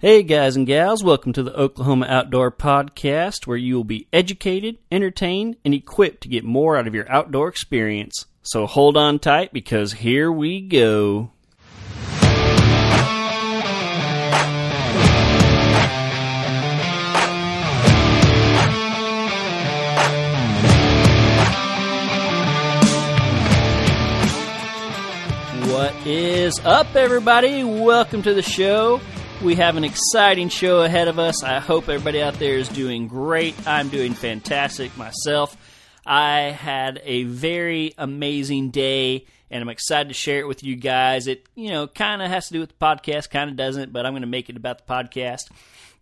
Hey, guys and gals, welcome to the Oklahoma Outdoor Podcast, where you will be educated, entertained, and equipped to get more out of your outdoor experience. So hold on tight because here we go. What is up, everybody? Welcome to the show. We have an exciting show ahead of us. I hope everybody out there is doing great. I'm doing fantastic myself. I had a very amazing day and I'm excited to share it with you guys. It, you know, kind of has to do with the podcast, kind of doesn't, but I'm going to make it about the podcast.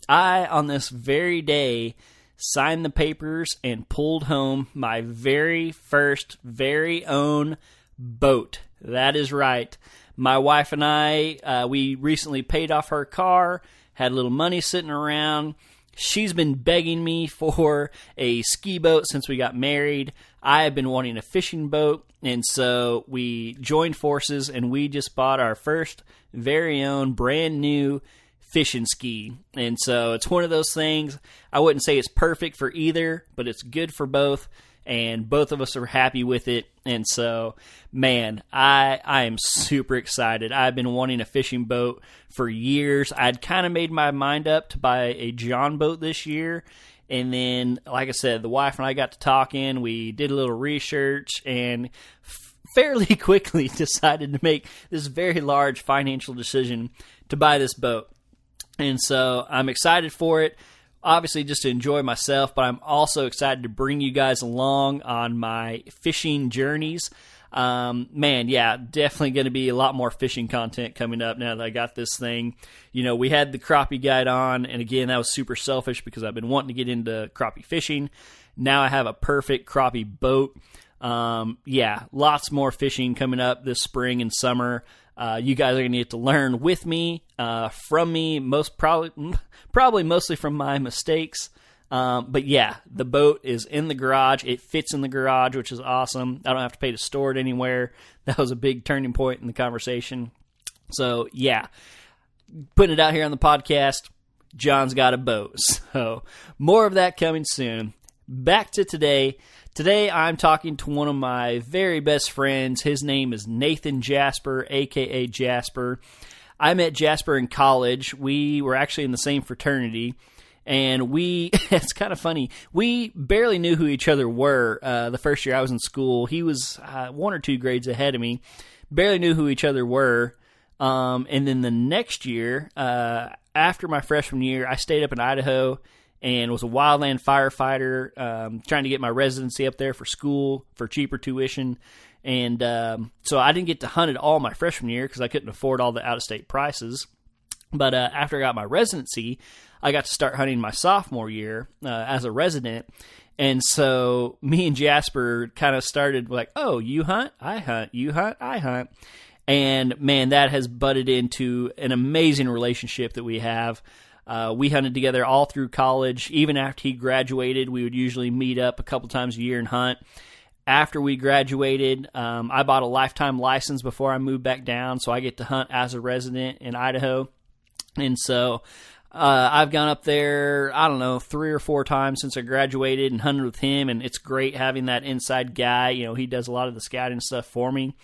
I, on this very day, signed the papers and pulled home my very first, very own boat. That is right. My wife and I, uh, we recently paid off her car, had a little money sitting around. She's been begging me for a ski boat since we got married. I have been wanting a fishing boat, and so we joined forces and we just bought our first very own brand new fishing ski. And so it's one of those things. I wouldn't say it's perfect for either, but it's good for both and both of us are happy with it. And so, man, I I am super excited. I've been wanting a fishing boat for years. I'd kind of made my mind up to buy a John boat this year. And then, like I said, the wife and I got to talking. We did a little research and fairly quickly decided to make this very large financial decision to buy this boat. And so I'm excited for it obviously just to enjoy myself, but I'm also excited to bring you guys along on my fishing journeys. Um, man, yeah, definitely going to be a lot more fishing content coming up now that I got this thing. You know, we had the crappie guide on, and again, that was super selfish because I've been wanting to get into crappie fishing. Now I have a perfect crappie boat. Um, yeah, lots more fishing coming up this spring and summer. Uh, you guys are going to get to learn with me, uh, from me, most probably, probably mostly from my mistakes. Um, but yeah, the boat is in the garage. It fits in the garage, which is awesome. I don't have to pay to store it anywhere. That was a big turning point in the conversation. So yeah, putting it out here on the podcast. John's got a boat. So more of that coming soon. Back to today. Today I'm talking to one of my very best friends. His name is Nathan Jasper, aka Jasper. I met Jasper in college. We were actually in the same fraternity. And we, it's kind of funny, we barely knew who each other were uh, the first year I was in school. He was uh, one or two grades ahead of me, barely knew who each other were. Um, and then the next year, uh, after my freshman year, I stayed up in Idaho and was a wildland firefighter, um, trying to get my residency up there for school for cheaper tuition. And um, so I didn't get to hunt it all my freshman year because I couldn't afford all the out of state prices. But uh, after I got my residency, I got to start hunting my sophomore year uh, as a resident. And so me and Jasper kind of started like, oh, you hunt, I hunt, you hunt, I hunt. And man, that has butted into an amazing relationship that we have. Uh, we hunted together all through college. Even after he graduated, we would usually meet up a couple times a year and hunt. After we graduated, um, I bought a lifetime license before I moved back down, so I get to hunt as a resident in Idaho. And so uh, I've gone up there, I don't know, three or four times since I graduated and hunted with him, and it's great having that inside guy. You know, he does a lot of the scouting stuff for me.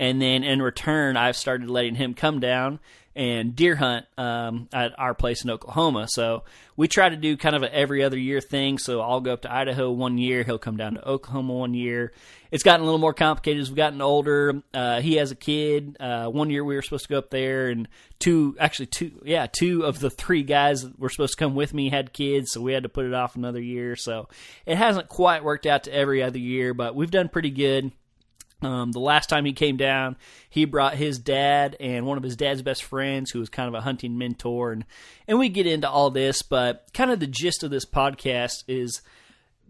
And then in return, I've started letting him come down and deer hunt um, at our place in Oklahoma. So we try to do kind of a every other year thing. So I'll go up to Idaho one year, he'll come down to Oklahoma one year. It's gotten a little more complicated as we've gotten older. Uh, he has a kid. Uh, one year we were supposed to go up there, and two, actually two, yeah, two of the three guys that were supposed to come with me had kids, so we had to put it off another year. So it hasn't quite worked out to every other year, but we've done pretty good. Um, the last time he came down, he brought his dad and one of his dad's best friends, who was kind of a hunting mentor, and and we get into all this, but kind of the gist of this podcast is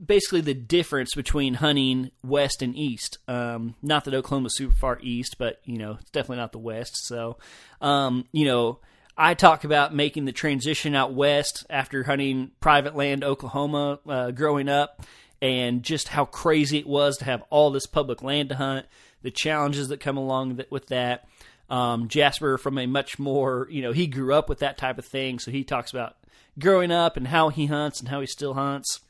basically the difference between hunting west and east. Um, not that Oklahoma's super far east, but you know it's definitely not the west. So, um, you know, I talk about making the transition out west after hunting private land Oklahoma uh, growing up, and just how crazy it was to have all this public land to hunt, the challenges that come along with that. Um, Jasper, from a much more, you know, he grew up with that type of thing, so he talks about growing up and how he hunts and how he still hunts.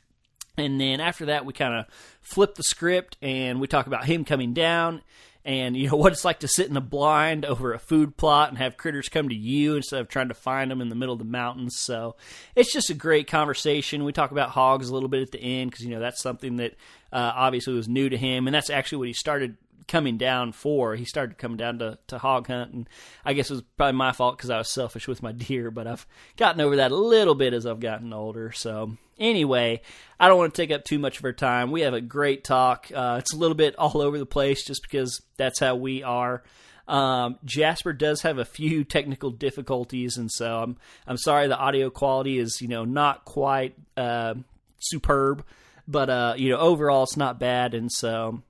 And then after that, we kind of flip the script and we talk about him coming down and you know what it's like to sit in a blind over a food plot and have critters come to you instead of trying to find them in the middle of the mountains. So it's just a great conversation. We talk about hogs a little bit at the end because you know that's something that uh, obviously was new to him, and that's actually what he started coming down for. He started coming down to, to hog hunt, and I guess it was probably my fault because I was selfish with my deer, but I've gotten over that a little bit as I've gotten older. So, anyway, I don't want to take up too much of her time. We have a great talk. Uh, it's a little bit all over the place just because that's how we are. Um, Jasper does have a few technical difficulties, and so I'm I'm sorry the audio quality is you know not quite uh, superb, but uh, you know overall it's not bad, and so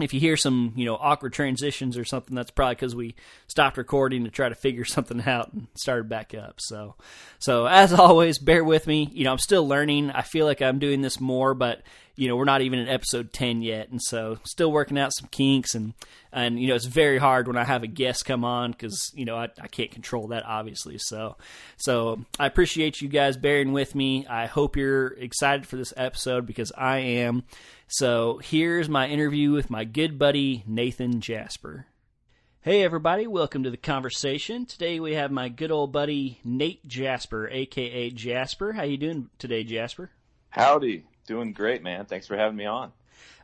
if you hear some you know awkward transitions or something that's probably because we stopped recording to try to figure something out and started back up. So so as always bear with me. You know i'm still learning. I feel like i'm doing this more but you know we're not even in episode 10 yet. And so still working out some kinks and and you know it's very hard when i have a guest come on because you know I, I can't control that obviously. So so i appreciate you guys bearing with me. I hope you're excited for this episode because i am so here's my interview with my good buddy Nathan Jasper. Hey everybody, welcome to the conversation. Today we have my good old buddy Nate Jasper, aka Jasper. How you doing today, Jasper? Howdy. Doing great, man. Thanks for having me on.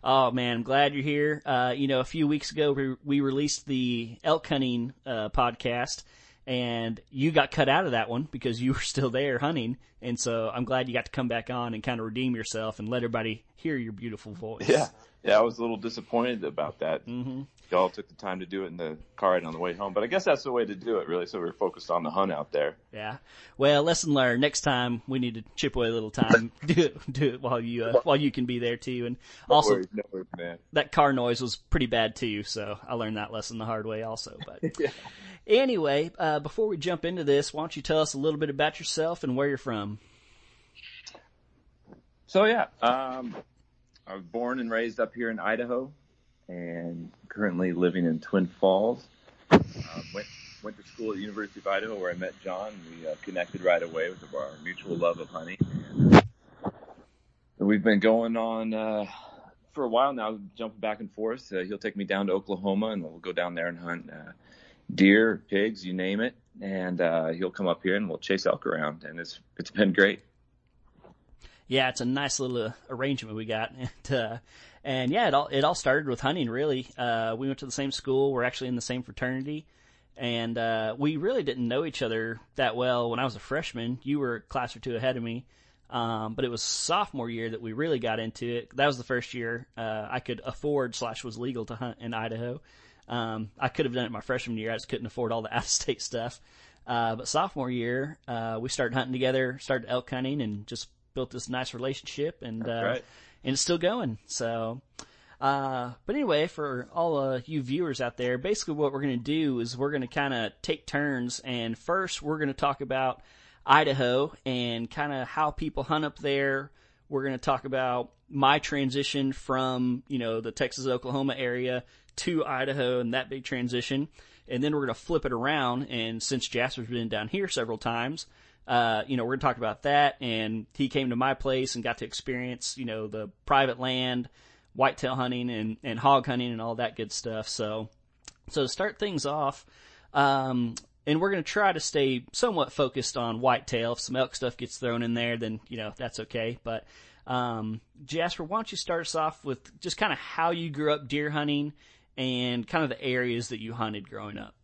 Oh man, I'm glad you're here. Uh, you know, a few weeks ago we, we released the elk hunting uh, podcast, and you got cut out of that one because you were still there hunting. And so I'm glad you got to come back on and kind of redeem yourself and let everybody hear your beautiful voice. Yeah. Yeah, I was a little disappointed about that. Mm-hmm. Y'all took the time to do it in the car ride on the way home, but I guess that's the way to do it, really. So we are focused on the hunt out there. Yeah. Well, lesson learned. Next time we need to chip away a little time. do it, do it while you uh, while you can be there too. And no also, worries, no worries, man. that car noise was pretty bad too. So I learned that lesson the hard way also. But yeah. Anyway, uh, before we jump into this, why don't you tell us a little bit about yourself and where you're from? So yeah, um, I was born and raised up here in Idaho, and currently living in Twin Falls. Uh, went went to school at the University of Idaho where I met John. We uh, connected right away with our mutual love of hunting. And we've been going on uh, for a while now, jumping back and forth. Uh, he'll take me down to Oklahoma, and we'll go down there and hunt uh, deer, pigs, you name it. And uh, he'll come up here, and we'll chase elk around, and it's it's been great yeah, it's a nice little arrangement we got. And, uh, and yeah, it all it all started with hunting. Really, uh, we went to the same school. We're actually in the same fraternity, and uh, we really didn't know each other that well when I was a freshman. You were a class or two ahead of me, um, but it was sophomore year that we really got into it. That was the first year uh, I could afford slash was legal to hunt in Idaho. Um, I could have done it my freshman year. I just couldn't afford all the out of state stuff. Uh, but sophomore year, uh, we started hunting together, started elk hunting, and just built this nice relationship, and uh, right. and it's still going. So. Uh, but anyway, for all you viewers out there, basically what we're going to do is we're going to kind of take turns, and first we're going to talk about Idaho and kind of how people hunt up there. We're going to talk about my transition from you know the Texas Oklahoma area to Idaho and that big transition, and then we're going to flip it around. And since Jasper's been down here several times, uh, you know, we're going to talk about that. And he came to my place and got to experience, you know, the private land, whitetail hunting and, and hog hunting and all that good stuff. So, so to start things off, um, and we're going to try to stay somewhat focused on whitetail. If some elk stuff gets thrown in there, then, you know, that's okay. But, um, Jasper, why don't you start us off with just kind of how you grew up deer hunting and kind of the areas that you hunted growing up?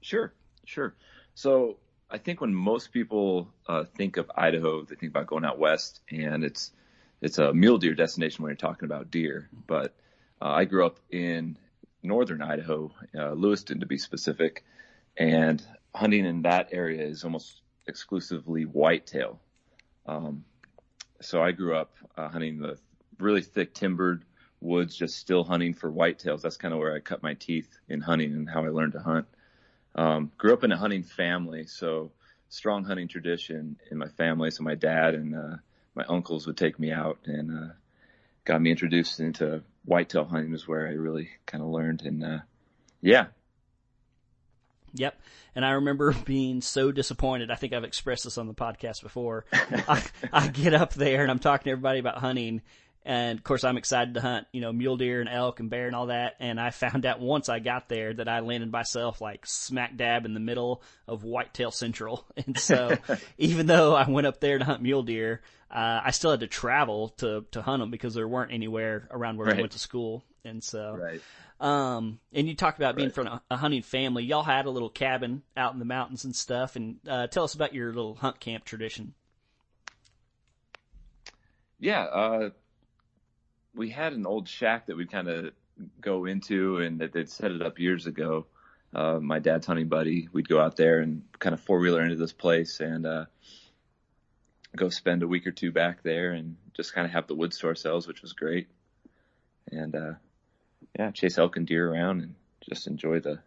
Sure, sure. So I think when most people uh, think of Idaho, they think about going out west, and it's it's a mule deer destination when you're talking about deer. But uh, I grew up in northern Idaho, uh, Lewiston to be specific, and hunting in that area is almost exclusively whitetail. Um, so I grew up uh, hunting the really thick timbered woods, just still hunting for whitetails. That's kind of where I cut my teeth in hunting and how I learned to hunt. Um, grew up in a hunting family, so strong hunting tradition in my family. So my dad and uh, my uncles would take me out and uh, got me introduced into whitetail hunting is where I really kind of learned. And uh, yeah. Yep. And I remember being so disappointed. I think I've expressed this on the podcast before. I, I get up there and I'm talking to everybody about hunting and of course, I'm excited to hunt, you know, mule deer and elk and bear and all that. And I found out once I got there that I landed myself like smack dab in the middle of Whitetail Central. And so even though I went up there to hunt mule deer, uh, I still had to travel to, to hunt them because there weren't anywhere around where right. I went to school. And so, right. Um, and you talked about being right. from a, a, hunting family. Y'all had a little cabin out in the mountains and stuff. And uh, tell us about your little hunt camp tradition. Yeah, uh, we had an old shack that we'd kind of go into and that they'd set it up years ago. Uh, my dad's hunting buddy, we'd go out there and kind of four wheeler into this place and, uh, go spend a week or two back there and just kind of have the woods to ourselves, which was great. And, uh, yeah, chase elk and deer around and just enjoy the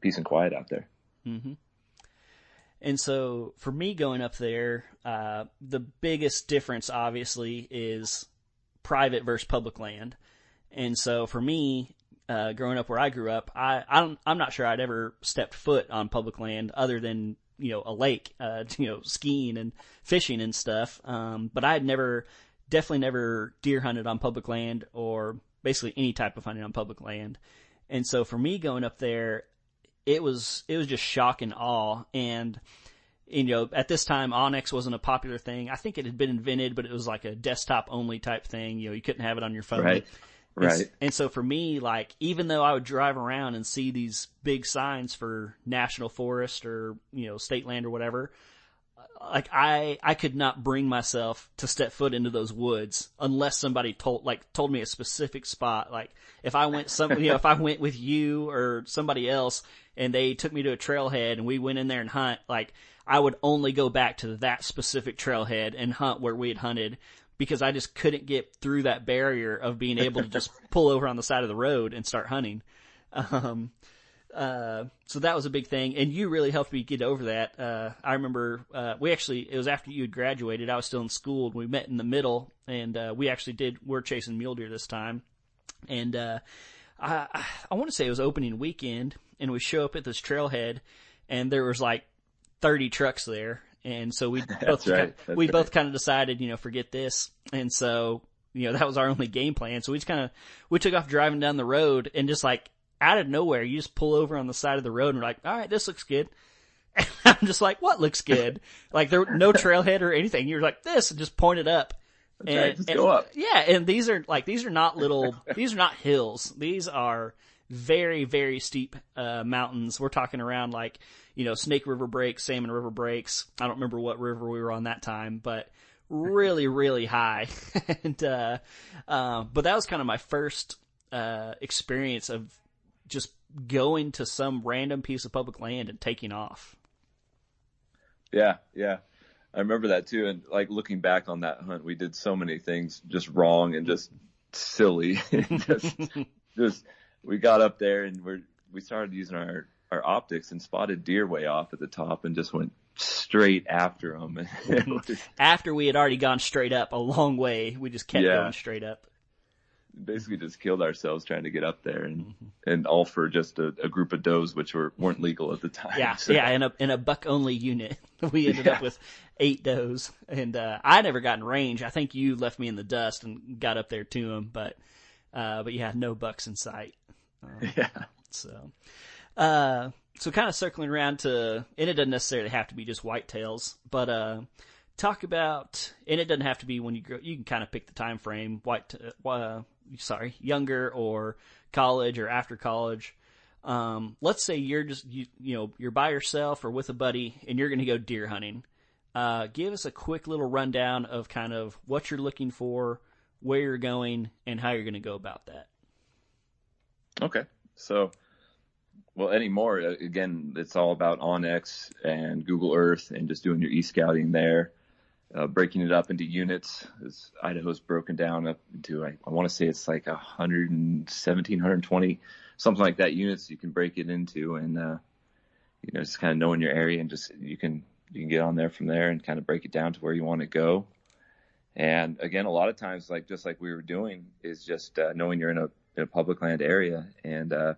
peace and quiet out there. Mm-hmm. And so for me going up there, uh, the biggest difference obviously is private versus public land. And so for me, uh, growing up where I grew up, I, I am not sure I'd ever stepped foot on public land other than, you know, a lake, uh, you know, skiing and fishing and stuff. Um, but I had never, definitely never deer hunted on public land or basically any type of hunting on public land. And so for me going up there, it was, it was just shock and awe. And, you know, at this time, onX wasn't a popular thing. I think it had been invented, but it was like a desktop only type thing. You know, you couldn't have it on your phone. Right. Right. And, and, so for me, like, even though I would drive around and see these big signs for national forest or, you know, state land or whatever, like I, I could not bring myself to step foot into those woods unless somebody told, like, told me a specific spot. Like, if I went some, you know, if I went with you or somebody else and they took me to a trailhead and we went in there and hunt, like, I would only go back to that specific trailhead and hunt where we had hunted because I just couldn't get through that barrier of being able to just pull over on the side of the road and start hunting. Um, uh, so that was a big thing, and you really helped me get over that. Uh, I remember uh, we actually it was after you had graduated. I was still in school, and we met in the middle, and uh, we actually did. We're chasing mule deer this time, and uh, I I want to say it was opening weekend, and we show up at this trailhead, and there was like 30 trucks there. And so we both, right. kind, we right. both kind of decided, you know, forget this. And so, you know, that was our only game plan. So we just kind of, we took off driving down the road and just like out of nowhere, you just pull over on the side of the road and we're like, all right, this looks good. And I'm just like, what looks good? like there, no trailhead or anything. You're like this and just point it up. And, right, just and, go up. Yeah. And these are like, these are not little, these are not hills. These are very, very steep, uh, mountains. We're talking around like, you know, Snake River breaks, Salmon River breaks. I don't remember what river we were on that time, but really, really high. and, uh, uh, but that was kind of my first, uh, experience of just going to some random piece of public land and taking off. Yeah, yeah. I remember that too. And like looking back on that hunt, we did so many things just wrong and just silly. just, just, we got up there and we're, we started using our our optics and spotted deer way off at the top and just went straight after them. after we had already gone straight up a long way, we just kept yeah. going straight up. Basically, just killed ourselves trying to get up there, and mm-hmm. and all for just a, a, group of does, which were weren't legal at the time. Yeah, so. yeah, in a in a buck only unit, we ended yeah. up with eight does, and uh, I never got in range. I think you left me in the dust and got up there to them, but uh, but you had no bucks in sight. Uh, yeah. So, uh, so kind of circling around to, and it doesn't necessarily have to be just whitetails, but, uh, talk about, and it doesn't have to be when you grow, you can kind of pick the time frame, white, uh, sorry, younger or college or after college. Um, let's say you're just, you, you know, you're by yourself or with a buddy and you're going to go deer hunting. Uh, give us a quick little rundown of kind of what you're looking for, where you're going, and how you're going to go about that. Okay. So, well, anymore, uh, again, it's all about onX and Google Earth and just doing your e-scouting there. uh, breaking it up into units. As Idaho's broken down up into, I, I want to say it's like 117, 120, something like that units you can break it into, and uh, you know, just kind of knowing your area and just you can you can get on there from there and kind of break it down to where you want to go. And again, a lot of times, like just like we were doing, is just uh, knowing you're in a, in a public land area and uh,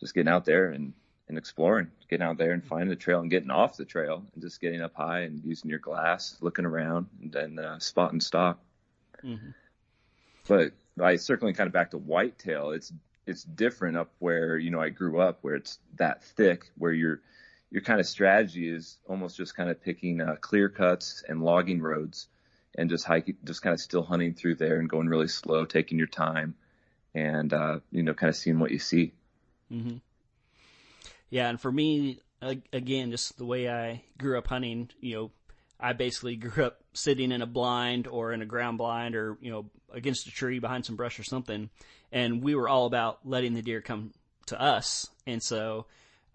just getting out there and and exploring, getting out there and finding the trail and getting off the trail and just getting up high and using your glass, looking around and then uh, spot and stalk. Mm-hmm. But I circling kind of back to whitetail, it's it's different up where you know I grew up, where it's that thick, where your your kind of strategy is almost just kind of picking uh, clear cuts and logging roads, and just hiking, just kind of still hunting through there and going really slow, taking your time, and uh, you know, kind of seeing what you see. Mm-hmm. Yeah, and for me, again, just the way I grew up hunting, you know, I basically grew up sitting in a blind or in a ground blind or, you know, against a tree behind some brush or something. And we were all about letting the deer come to us. And so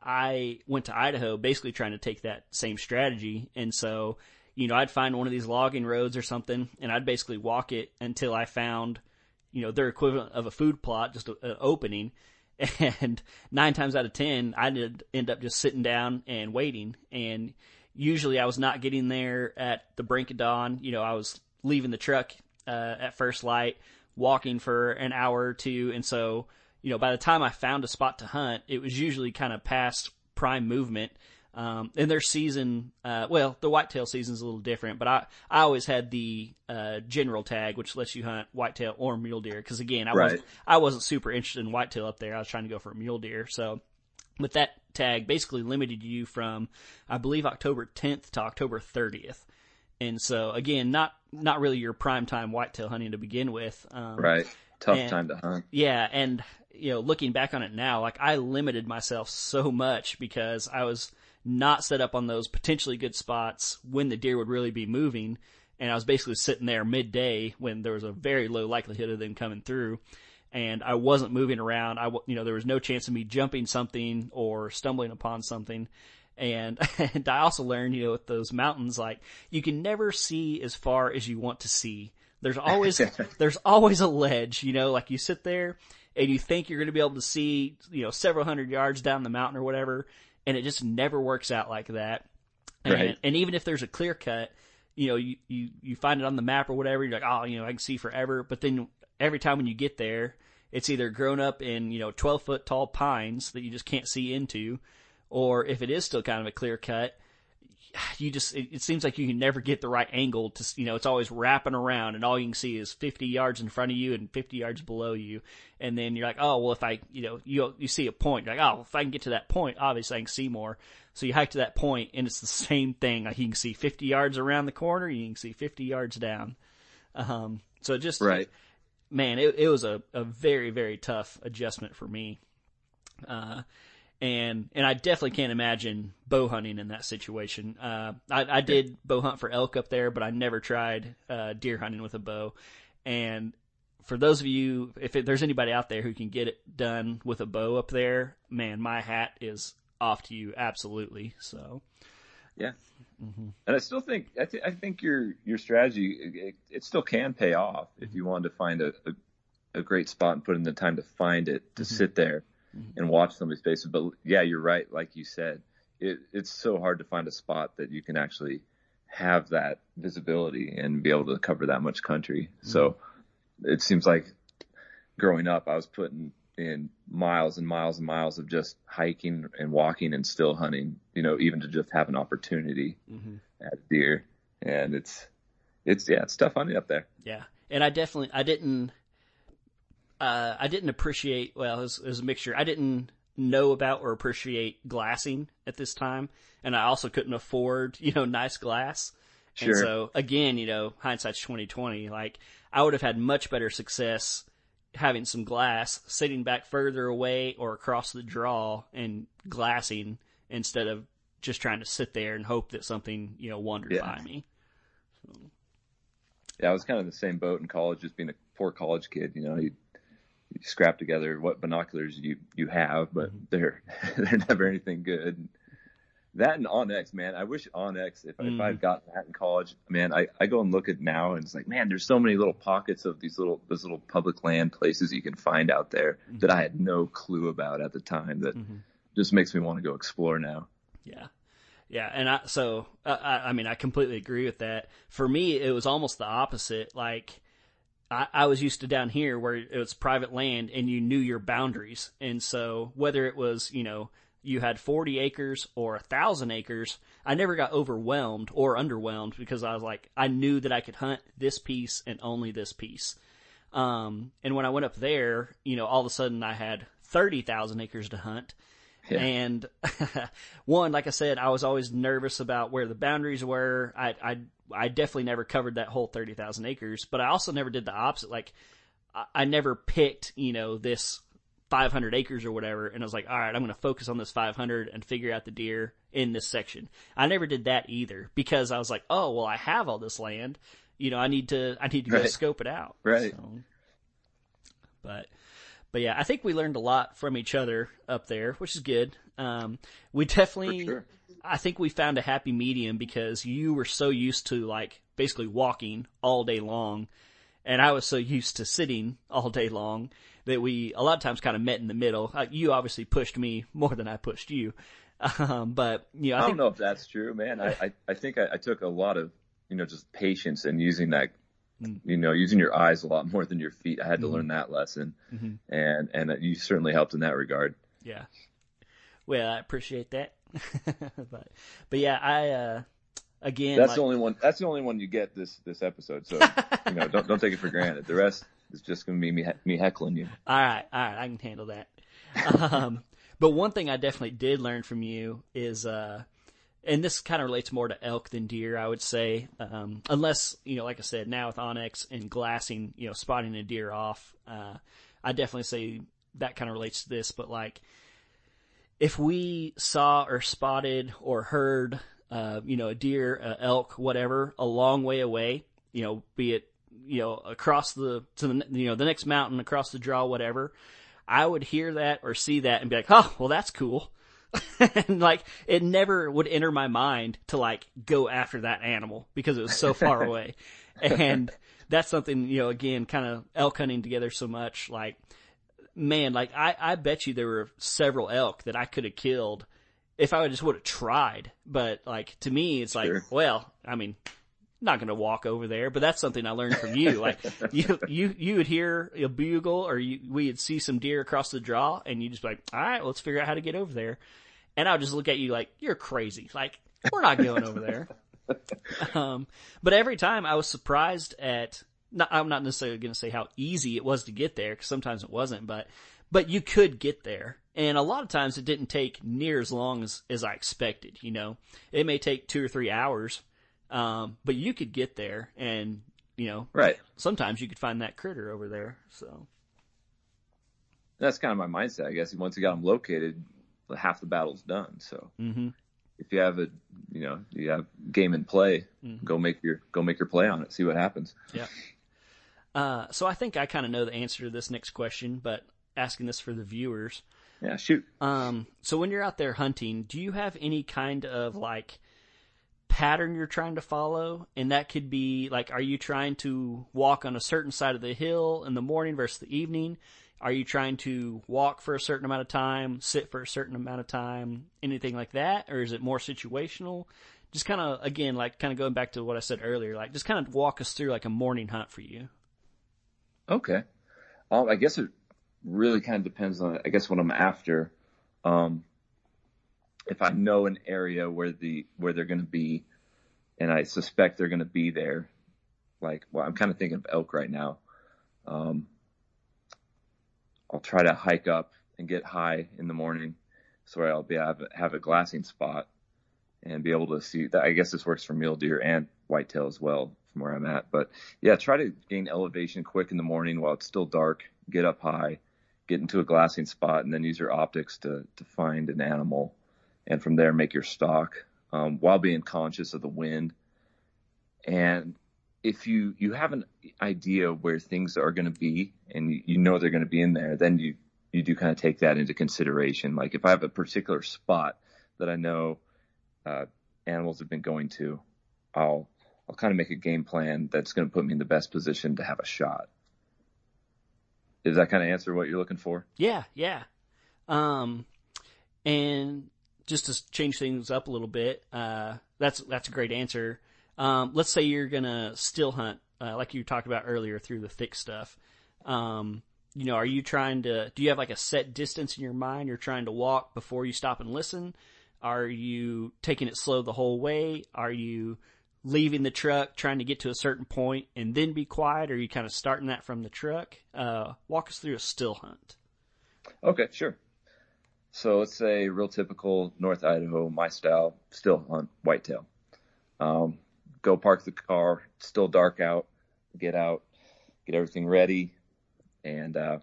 I went to Idaho basically trying to take that same strategy. And so, you know, I'd find one of these logging roads or something and I'd basically walk it until I found, you know, their equivalent of a food plot, just an opening and nine times out of ten, I did end up just sitting down and waiting. And usually, I was not getting there at the brink of dawn. You know, I was leaving the truck uh, at first light, walking for an hour or two, and so you know, by the time I found a spot to hunt, it was usually kind of past prime movement. Um, and their season, uh, well, the whitetail season is a little different, but I, I always had the, uh, general tag, which lets you hunt whitetail or mule deer. Cause again, I right. wasn't, I wasn't super interested in whitetail up there. I was trying to go for a mule deer. So with that tag, basically limited you from, I believe, October 10th to October 30th. And so again, not, not really your prime time whitetail hunting to begin with. Um, right. Tough and, time to hunt. Yeah. And, you know, looking back on it now, like I limited myself so much because I was, not set up on those potentially good spots when the deer would really be moving. And I was basically sitting there midday when there was a very low likelihood of them coming through. And I wasn't moving around. I, you know, there was no chance of me jumping something or stumbling upon something. And, and I also learned, you know, with those mountains, like you can never see as far as you want to see. There's always, there's always a ledge, you know, like you sit there and you think you're going to be able to see, you know, several hundred yards down the mountain or whatever and it just never works out like that. And, right. and even if there's a clear cut, you know, you, you, you find it on the map or whatever, you're like, oh, you know, I can see forever. But then every time when you get there, it's either grown up in, you know, 12 foot tall pines that you just can't see into, or if it is still kind of a clear cut, you just it, it, seems like you can never get the right angle to you know it's always wrapping around and all you can see is 50 yards in front of you and 50 yards below you. And then you're like oh well if I you know you you see a point you're like oh if I can get to that point obviously I can see more. So you hike to that point and it's the same thing. Like you can see 50 yards around the corner you can see 50 yards down. Um so just right. man it, it was a, a very very tough adjustment for me. Uh and and I definitely can't imagine bow hunting in that situation. Uh, I, I did bow hunt for elk up there, but I never tried uh, deer hunting with a bow. And for those of you, if it, there's anybody out there who can get it done with a bow up there, man, my hat is off to you, absolutely. So, yeah, mm-hmm. and I still think I, th- I think your your strategy it, it, still can pay off if you wanted to find a, a, a great spot and put in the time to find it to mm-hmm. sit there mm-hmm. and watch somebody's faces. But yeah, you're right. Like you said, it, it's so hard to find a spot that you can actually have that visibility and be able to cover that much country. Mm-hmm. So it seems like growing up, I was putting in miles and miles and miles of just hiking and walking and still hunting, you know, even to just have an opportunity mm-hmm. at deer. And it's, it's, yeah, it's tough hunting up there. Yeah. And I definitely, I didn't, uh, I didn't appreciate. Well, it was, it was a mixture. I didn't know about or appreciate glassing at this time, and I also couldn't afford you know nice glass. Sure. And so again, you know, hindsight's twenty twenty. Like I would have had much better success having some glass, sitting back further away or across the draw and glassing instead of just trying to sit there and hope that something you know wandered yeah. by me. So. Yeah, I was kind of the same boat in college, just being a poor college kid. You know, you scrap together what binoculars you you have, but mm-hmm. they're they're never anything good. that and onX, man. I wish onX, if, Mm. if I'd gotten that in college, man, I, I go and look at now and it's like, man, there's so many little pockets of these little, those little public land places you can find out there that I had no clue about at the time that Mhm. just makes me want to go explore now. Yeah. Yeah, and I so I, I mean I completely agree with that. For me, it was almost the opposite. Like I, I was used to down here where it was private land and you knew your boundaries, and so whether it was you know you had forty acres or a thousand acres, I never got overwhelmed or underwhelmed because I was like I knew that I could hunt this piece and only this piece. Um, and when I went up there, you know, all of a sudden I had thirty thousand acres to hunt. Yeah. And one, like I said, I was always nervous about where the boundaries were. I, I, I definitely never covered that whole 30,000 acres, but I also never did the opposite. Like, I, I never picked, you know, this 500 acres or whatever, and I was like, all right, I'm going to focus on this 500 and figure out the deer in this section. I never did that either because I was like, oh, well, I have all this land. You know, I need to, I need to go scope it out. Right. So, but, but yeah, I think we learned a lot from each other up there, which is good. Um, we definitely, sure. I think we found a happy medium because you were so used to like basically walking all day long, and I was so used to sitting all day long that we a lot of times kind of met in the middle. Uh, you obviously pushed me more than I pushed you, um, but you know I, I, think don't know if that's true, man. I, I, I think I, I took a lot of, you know, just patience and using that. You know, using your eyes a lot more than your feet. I had to Mhm. learn that lesson, Mhm. and and you certainly helped in that regard. Yeah. Well, I appreciate that. but but yeah, I uh again That's like- the only one. That's the only one you get this this episode. So you know, don't don't take it for granted. The rest is just going to be me me heckling you. All right, all right, I can handle that. um, but one thing I definitely did learn from you is, uh, and this kind of relates more to elk than deer, I would say. Um, unless you know, like I said, now with onX and glassing, you know, spotting a deer off, uh, I definitely say that kind of relates to this. But like, if we saw or spotted or heard, uh, you know, a deer, elk, whatever, a long way away, you know, be it, you know, across the, to the, you know, the next mountain, across the draw, whatever, I would hear that or see that and be like, oh, well, that's cool. and like, it never would enter my mind to like go after that animal because it was so far away. And that's something, you know, again, kind of elk hunting together so much, like, man, like I, I bet you there were several elk that I could have killed if I would just would have tried. But like to me, it's like, Sure. well, I mean, not going to walk over there, but that's something I learned from you. Like you, you, you would hear a bugle or you, we would see some deer across the draw and you just be like, all right, let's figure out how to get over there. And I'll just look at you like, you're crazy. Like we're not going over there. Um, but every time I was surprised at, not, I'm not necessarily going to say how easy it was to get there because sometimes it wasn't, but, but you could get there. And a lot of times it didn't take near as long as, as I expected, you know, it may take two or three hours. Um, but you could get there and, you know, Right. sometimes you could find that critter over there. So, That's kind of my mindset, I guess. Once you got them located, half the battle's done. So hmm if you have a, you know, you have game in play, Mhm. go make your go make your play on it. See what happens. uh, so I think I kind of know the answer to this next question, but asking this for the viewers. Yeah, shoot. Um, so when you're out there hunting, do you have any kind of like pattern you're trying to follow? And that could be like, are you trying to walk on a certain side of the hill in the morning versus the evening? Are you trying to walk for a certain amount of time, sit for a certain amount of time, anything like that? Or is it more situational? Just kind of, again, like kind of going back to what I said earlier, like just kind of walk us through like a morning hunt for you. Okay. Um, I guess it really kind of depends on, I guess, what I'm after. Um, if I know an area where the where they're going to be, and I suspect they're going to be there, like, well, I'm kind of thinking of elk right now. Um, I'll try to hike up and get high in the morning, so I'll be have have a glassing spot and be able to see. That I guess this works for mule deer and whitetail as well from where I'm at. But yeah, try to gain elevation quick in the morning while it's still dark. Get up high, get into a glassing spot, and then use your optics to to find an animal, and from there make your stalk um, while being conscious of the wind. And if you you have an idea where things are going to be, and you, you know they're going to be in there, then you you do kind of take that into consideration. Like if I have a particular spot that I know uh, animals have been going to, I'll I'll kind of make a game plan that's going to put me in the best position to have a shot. Does that kind of answer what you're looking for? Yeah, yeah. Um, and just to change things up a little bit, uh, that's that's a great answer. Um, let's say you're gonna still hunt, uh, like you talked about earlier, through the thick stuff. Um, you know, are you trying to? Do you have like a set distance in your mind? You're trying to walk before you stop and listen. Are you taking it slow the whole way? Are you leaving the truck, trying to get to a certain point and then be quiet? Or are you kind of starting that from the truck? Uh, walk us through a still hunt. Okay, sure. So let's say real typical North Idaho, my style, still hunt whitetail. Um, go park the car, still dark out, get out, get everything ready, and uh,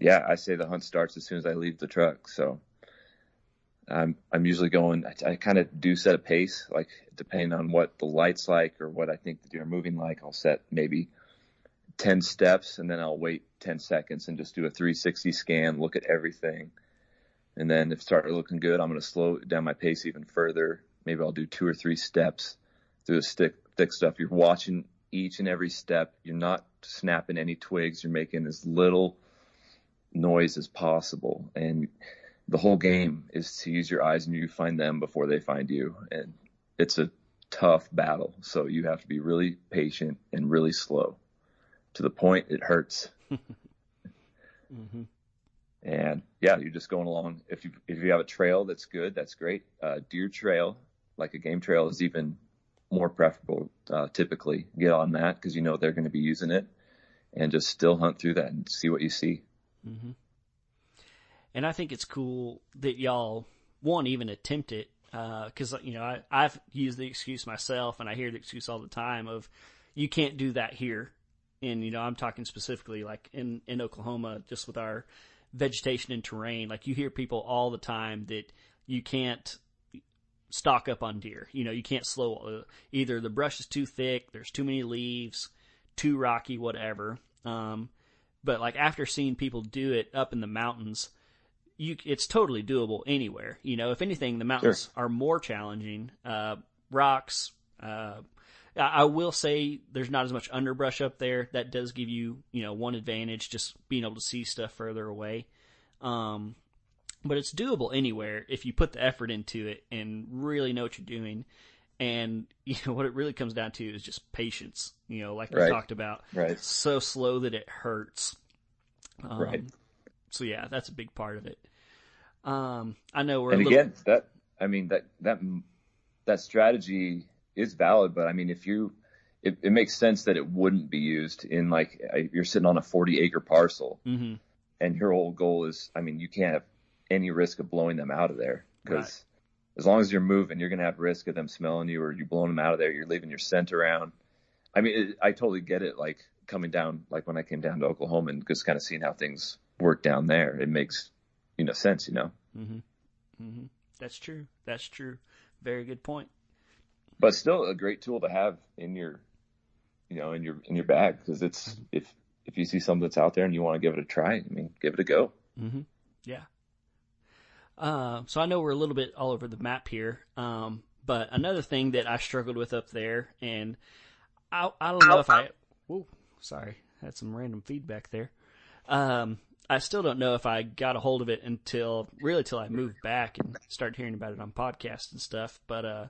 yeah, I say the hunt starts as soon as I leave the truck. So I'm I'm usually going. I, I kind of do set a pace, like depending on what the light's like or what I think the deer are moving like. I'll set maybe 10 steps and then I'll wait 10 seconds and just do a 360 scan, look at everything. And then if it started looking good, I'm going to slow down my pace even further. Maybe I'll do two or three steps through the stick, thick stuff. You're watching each and every step. You're not snapping any twigs. You're making as little noise as possible. And the whole game is to use your eyes and you find them before they find you. And it's a tough battle. So you have to be really patient and really slow to the point it hurts. mm-hmm. And yeah, you're just going along. If you if you have a trail that's good, that's great. Uh, deer trail, like a game trail, is even more preferable. Uh, typically, get on that because you know they're going to be using it, and just still hunt through that and see what you see. Mm-hmm. And I think it's cool that y'all one even attempt it because uh, you know I, I've used the excuse myself, and I hear the excuse all the time of you can't do that here. And you know I'm talking specifically like in in Oklahoma, just with our vegetation and terrain. Like you hear people all the time that you can't stock up on deer. You know, you can't slow. Uh, either the brush is too thick, there's too many leaves, too rocky, whatever. Um, but like after seeing people do it up in the mountains, you it's totally doable anywhere. You know, if anything, the mountains sure. are more challenging. Uh, rocks. Uh, I will say there's not as much underbrush up there. That does give you, you know, one advantage, just being able to see stuff further away. Um, but it's doable anywhere if you put the effort into it and really know what you're doing. And you know what it really comes down to is just patience. You know, like right. we talked about, right? So slow that it hurts. Um, right. So yeah, that's a big part of it. Um, I know we're and little... again that I mean that that that strategy is valid, but I mean if you it, it makes sense that it wouldn't be used in like you're sitting on a 40 acre parcel, mm-hmm. and your whole goal is I mean you can't have any risk of blowing them out of there because right. as long as you're moving, you're gonna have risk of them smelling you or you blowing them out of there. You're leaving your scent around. I mean, it, I totally get it. Like coming down, like when I came down to Oklahoma and just kind of seeing how things work down there, it makes you know sense. You know. Mm-hmm. Mm-hmm. That's true. That's true. Very good point. But still, a great tool to have in your, you know, in your in your bag because it's mm-hmm. if if you see something that's out there and you want to give it a try, I mean, give it a go. Mm-hmm. Yeah. Uh, so I know we're a little bit all over the map here, um, but another thing that I struggled with up there, and I, I don't know if I, whoa, sorry, had some random feedback there. Um, I still don't know if I got a hold of it until really till I moved back and started hearing about it on podcasts and stuff. But uh,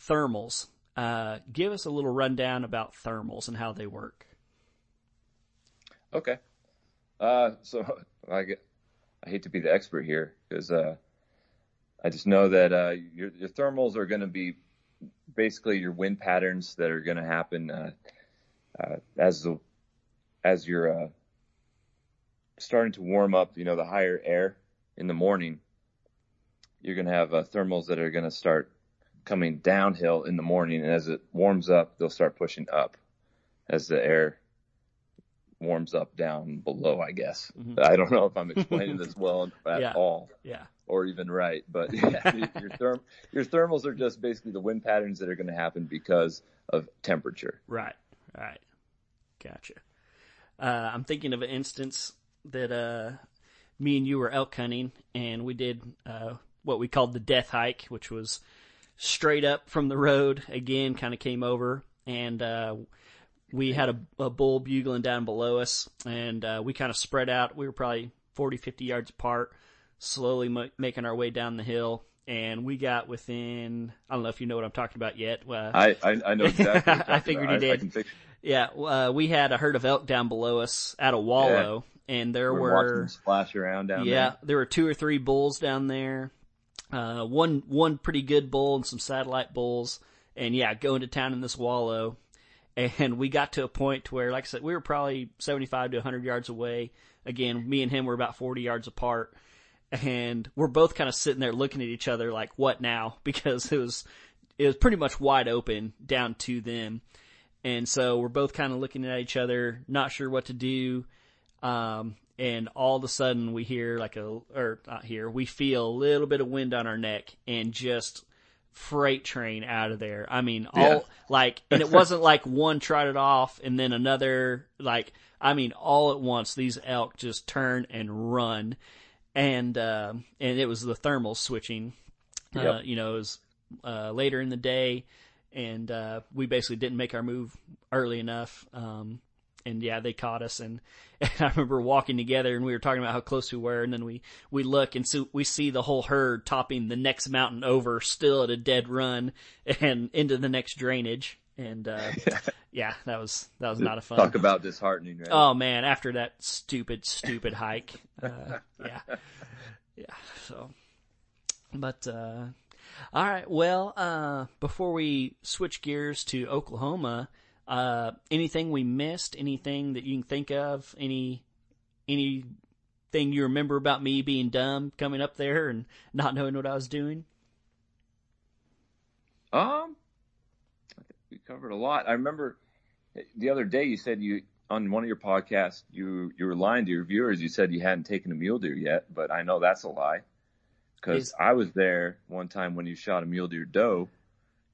thermals, uh, give us a little rundown about thermals and how they work. Okay, uh, so I I hate to be the expert here because uh, I just know that uh, your, your thermals are going to be basically your wind patterns that are going to happen uh, as the as your starting to warm up, you know, the higher air in the morning, you're going to have uh, thermals that are going to start coming downhill in the morning. And as it warms up, they'll start pushing up as the air warms up down below, I guess. Mm-hmm. I don't know if I'm explaining this well at yeah. all. Yeah. Or even right. But yeah, your, therm- your thermals are just basically the wind patterns that are going to happen because of temperature. Right. Right. Gotcha. Uh, I'm thinking of an instance that uh, me and you were elk hunting, and we did uh, what we called the death hike, which was straight up from the road again, kind of came over and, uh, we had a, a bull bugling down below us and, uh, we kind of spread out. We were probably 40, 50 yards apart, slowly m- making our way down the hill. And we got within, I don't know if you know what I'm talking about yet. Uh, I, I, I know exactly. I figured about. you I- I did. can yeah, uh, we had a herd of elk down below us at a wallow and there we're were, splash around down yeah, there. there were two or three bulls down there. Uh, one one pretty good bull and some satellite bulls, and yeah, going to town in this wallow. And we got to a point where, like I said, we were probably seventy-five to hundred yards away. Again, me and him were about forty yards apart, and we're both kind of sitting there looking at each other like, "What now?" Because it was it was pretty much wide open down to them. And so we're both kind of looking at each other, not sure what to do. Um, and all of a sudden we hear like a, or not here, we feel a little bit of wind on our neck and just freight train out of there. I mean, all Yeah. like, and it wasn't like one trotted off and then another, like, I mean, all at once, these elk just turn and run. And, um and it was the thermal switching, uh, Yep. you know, it was, uh, later in the day and, uh, we basically didn't make our move early enough. Um, and yeah, they caught us. And, and I remember walking together and we were talking about how close we were. And then we, we look and so we see the whole herd topping the next mountain over still at a dead run and into the next drainage. And, uh, yeah, that was, that was not a fun. Talk about disheartening, right? Oh man, after that stupid, stupid hike. Uh, yeah. Yeah. So, but, uh, all right. Well, uh, before we switch gears to Oklahoma, uh, anything we missed? Anything that you can think of? Any, anything you remember about me being dumb coming up there and not knowing what I was doing? Um, I think we covered a lot. I remember the other day you said you on one of your podcasts you you were lying to your viewers. You said you hadn't taken a mule deer yet, but I know that's a lie because I was there one time when you shot a mule deer doe,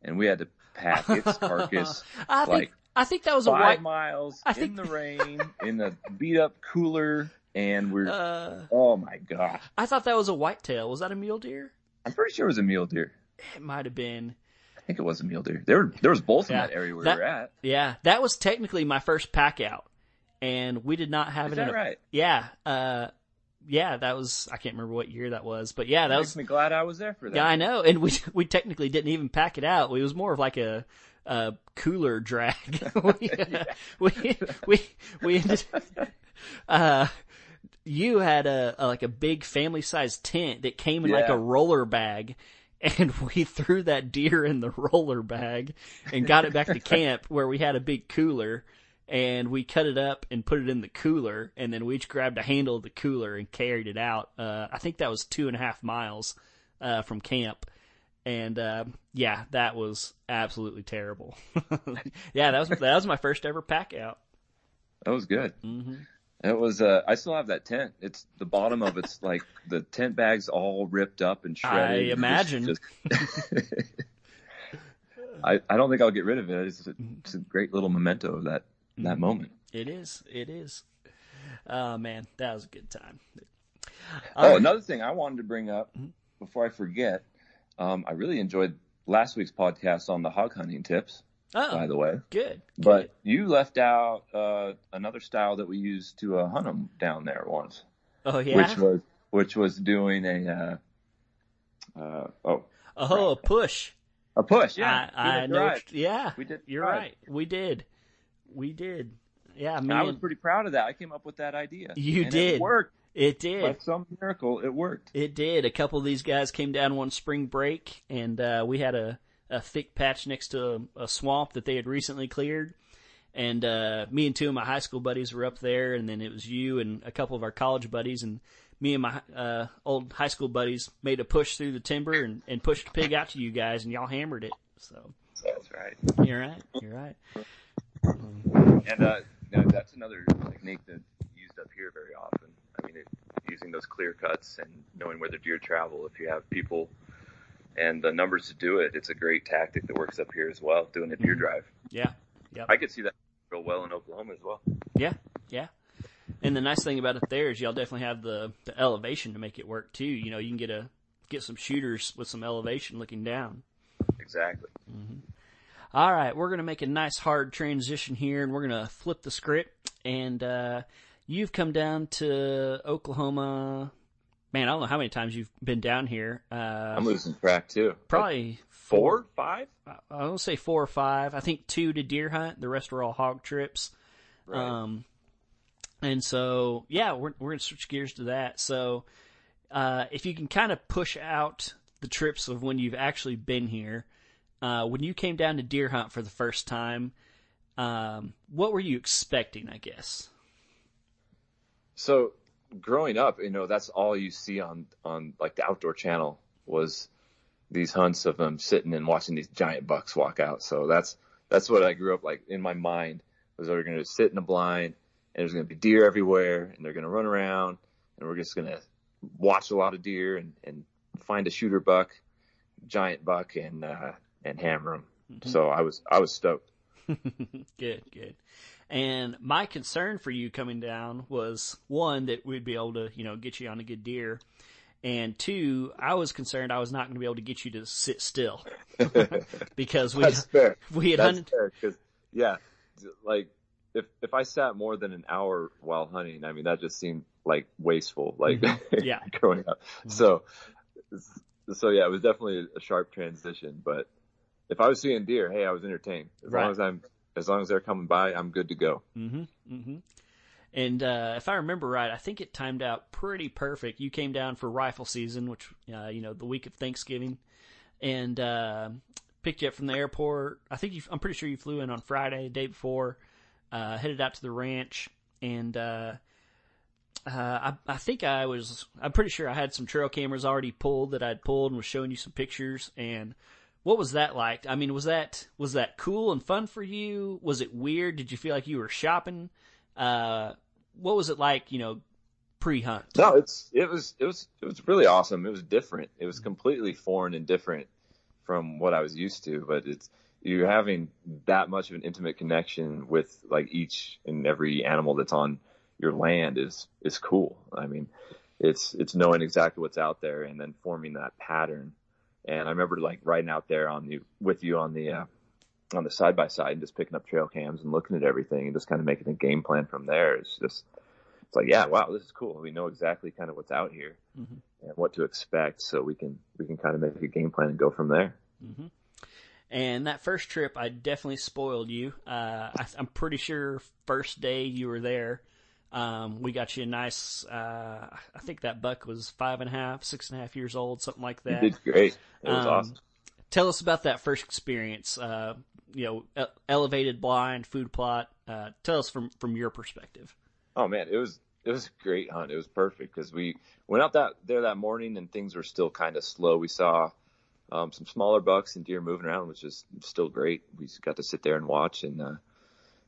and we had to pack its carcass I think, like I think that was a five white, miles I in the rain in a beat up cooler, and we're uh, oh my gosh, I thought that was a whitetail. Was that a mule deer? I'm pretty sure it was a mule deer. It might have been. I think it was a mule deer. There were there was bulls Yeah, in that area where that- we were at. Yeah, that was technically my first pack out, and we did not have Is it in that a. right? Yeah, uh, yeah, that was. I can't remember what year that was, but yeah, that was. makes me glad I was there for that. Yeah, I know, and we we technically didn't even pack it out. It was more of like a. a cooler drag. we, we we we ended. Uh, you had a, a like a big family sized tent that came in like a roller bag. And we threw that deer in the roller bag and got it back to camp where we had a big cooler and we cut it up and put it in the cooler and then we each grabbed a handle of the cooler and carried it out. Uh, I think that was two and a half miles, uh, from camp. And, uh, yeah, that was absolutely terrible. yeah, that was, that was my first ever pack out. That was good. hmm It was. Uh, I still have that tent. It's the bottom of it's like the tent bag's all ripped up and shredded. I imagine. just- I I don't think I'll get rid of it. It's a, it's a great little memento of that Mm-hmm. that moment. It is. It is. Oh man, that was a good time. Oh, another thing I wanted to bring up before I forget. Um, I really enjoyed last week's podcast on the hog hunting tips. oh, By the way, good. but you left out uh, another style that we used to uh, hunt them down there once. oh yeah. which was which was doing a uh, uh, oh oh, a push. a push. Yeah, I, I know. Yeah, We did You're right. We did. We did. Yeah, me I was and- pretty proud of that. I came up with that idea. You And did. It worked. it did. By some miracle, it worked. It did. A couple of these guys came down one spring break, and uh, we had a, a thick patch next to a, a swamp that they had recently cleared. And uh, me and two of my high school buddies were up there, and then it was you and a couple of our college buddies, and me and my uh, old high school buddies made a push through the timber and, and pushed the pig out to you guys, and y'all hammered it. So That's right. you're right. You're right. And uh, that's another technique that's used up here very often. I mean, it, using those clear cuts and knowing where the deer travel. If you have people and the numbers to do it, it's a great tactic that works up here as well. Doing a deer Mhm. drive. Yeah. Yep. I could see that real well in Oklahoma as well. Yeah, yeah. And the nice thing about it there is y'all definitely have the, the elevation to make it work too. You know, you can get a get some shooters with some elevation looking down. exactly. All right, we're going to make a nice hard transition here, and we're going to flip the script. And uh, you've come down to Oklahoma. Man, I don't know how many times you've been down here. Uh, I'm losing track too. probably four, five. I don't say four or five. I think two to deer hunt. The rest were all hog trips. Right. Um, and so yeah, we're we're gonna switch gears to that. So, uh, if you can kind of push out the trips of when you've actually been here, uh, when you came down to deer hunt for the first time, um, what were you expecting? I guess. So growing up, you know, that's all you see on on like the outdoor channel was these hunts of them sitting and watching these giant bucks walk out. So that's that's what I grew up like in my mind was they're going to sit in a blind and there's going to be deer everywhere and they're going to run around and we're just going to watch a lot of deer and, and find a shooter buck, giant buck and uh, and hammer them. Mm-hmm. So I was I was stoked. good, good. And my concern for you coming down was one that we'd be able to, you know, get you on a good deer, and two, I was concerned I was not going to be able to get you to sit still because we That's fair. we had That's hunted. fair because yeah, like if if I sat more than an hour while hunting, I mean that just seemed like wasteful. Like mm-hmm. Yeah. growing up. Mm-hmm. So so yeah, it was definitely a sharp transition. But if I was seeing deer, hey, I was entertained. As Right. long as I'm as long as they're coming by, I'm good to go. Mm-hmm. Mm-hmm. And uh, if I remember right, I think it timed out pretty perfect. You came down for rifle season, which uh, you know the week of Thanksgiving, and uh, picked you up from the airport. I think you, I'm pretty sure you flew in on Friday, the day before, uh, headed out to the ranch, and uh, uh, I, I think I was. I'm pretty sure I had some trail cameras already pulled that I'd pulled and was showing you some pictures. And what was that like? I mean, was that was that cool and fun for you? Was it weird? Did you feel like you were shopping? Uh, what was it like? You know, pre-hunt. No, it's it was it was it was really awesome. It was different. It was completely foreign and different from what I was used to. But it's you're having that much of an intimate connection with like each and every animal that's on your land is is cool. I mean, it's it's knowing exactly what's out there and then forming that pattern. And I remember like riding out there on the with you on the uh, on the side by side and just picking up trail cams and looking at everything and just kind of making a game plan from there. It's just it's like yeah, wow, this is cool. We know exactly kind of what's out here Mhm. and what to expect, so we can we can kind of make a game plan and go from there. And that first trip, I definitely spoiled you. Uh, I, I'm pretty sure first day you were there, um, we got you a nice. Uh, I think that buck was five and a half, six and a half years old, something like that. You did great. It was Um, awesome. Tell us about that first experience. Uh, you know, elevated blind food plot. Uh, tell us from from your perspective. Oh man, it was it was a great hunt. It was perfect because we went out that there that morning and things were still kind of slow. We saw um, some smaller bucks and deer moving around, which is still great. We just got to sit there and watch and uh,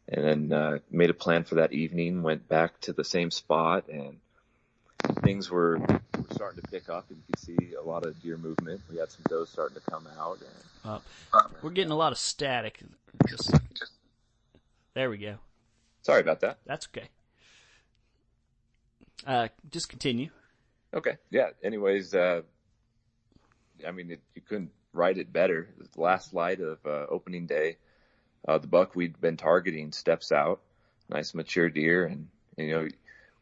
and then uh, made a plan for that evening. Went back to the same spot and things were, were starting to pick up and you could see a lot of deer movement. We had some does starting to come out and Uh, we're getting a lot of static. Just there we go. sorry about that. That's okay. Uh, just continue. Okay. Yeah. Anyways, uh, I mean, it, you couldn't write it better. It the last light of uh, opening day. Uh, the buck we'd been targeting steps out, nice mature deer, and, you know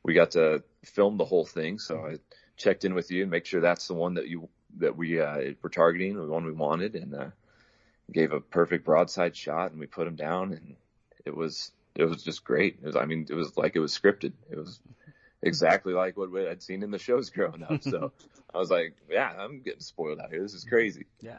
we got to film the whole thing. So I checked in with you and make sure that's the one that you that we uh, were targeting, the one we wanted, and uh, gave a perfect broadside shot, and we put him down, and it was it was just great. It was, I mean, it was like it was scripted. It was exactly like what I'd seen in the shows growing up. So I was like, yeah, I'm getting spoiled out here. This is crazy. Yeah.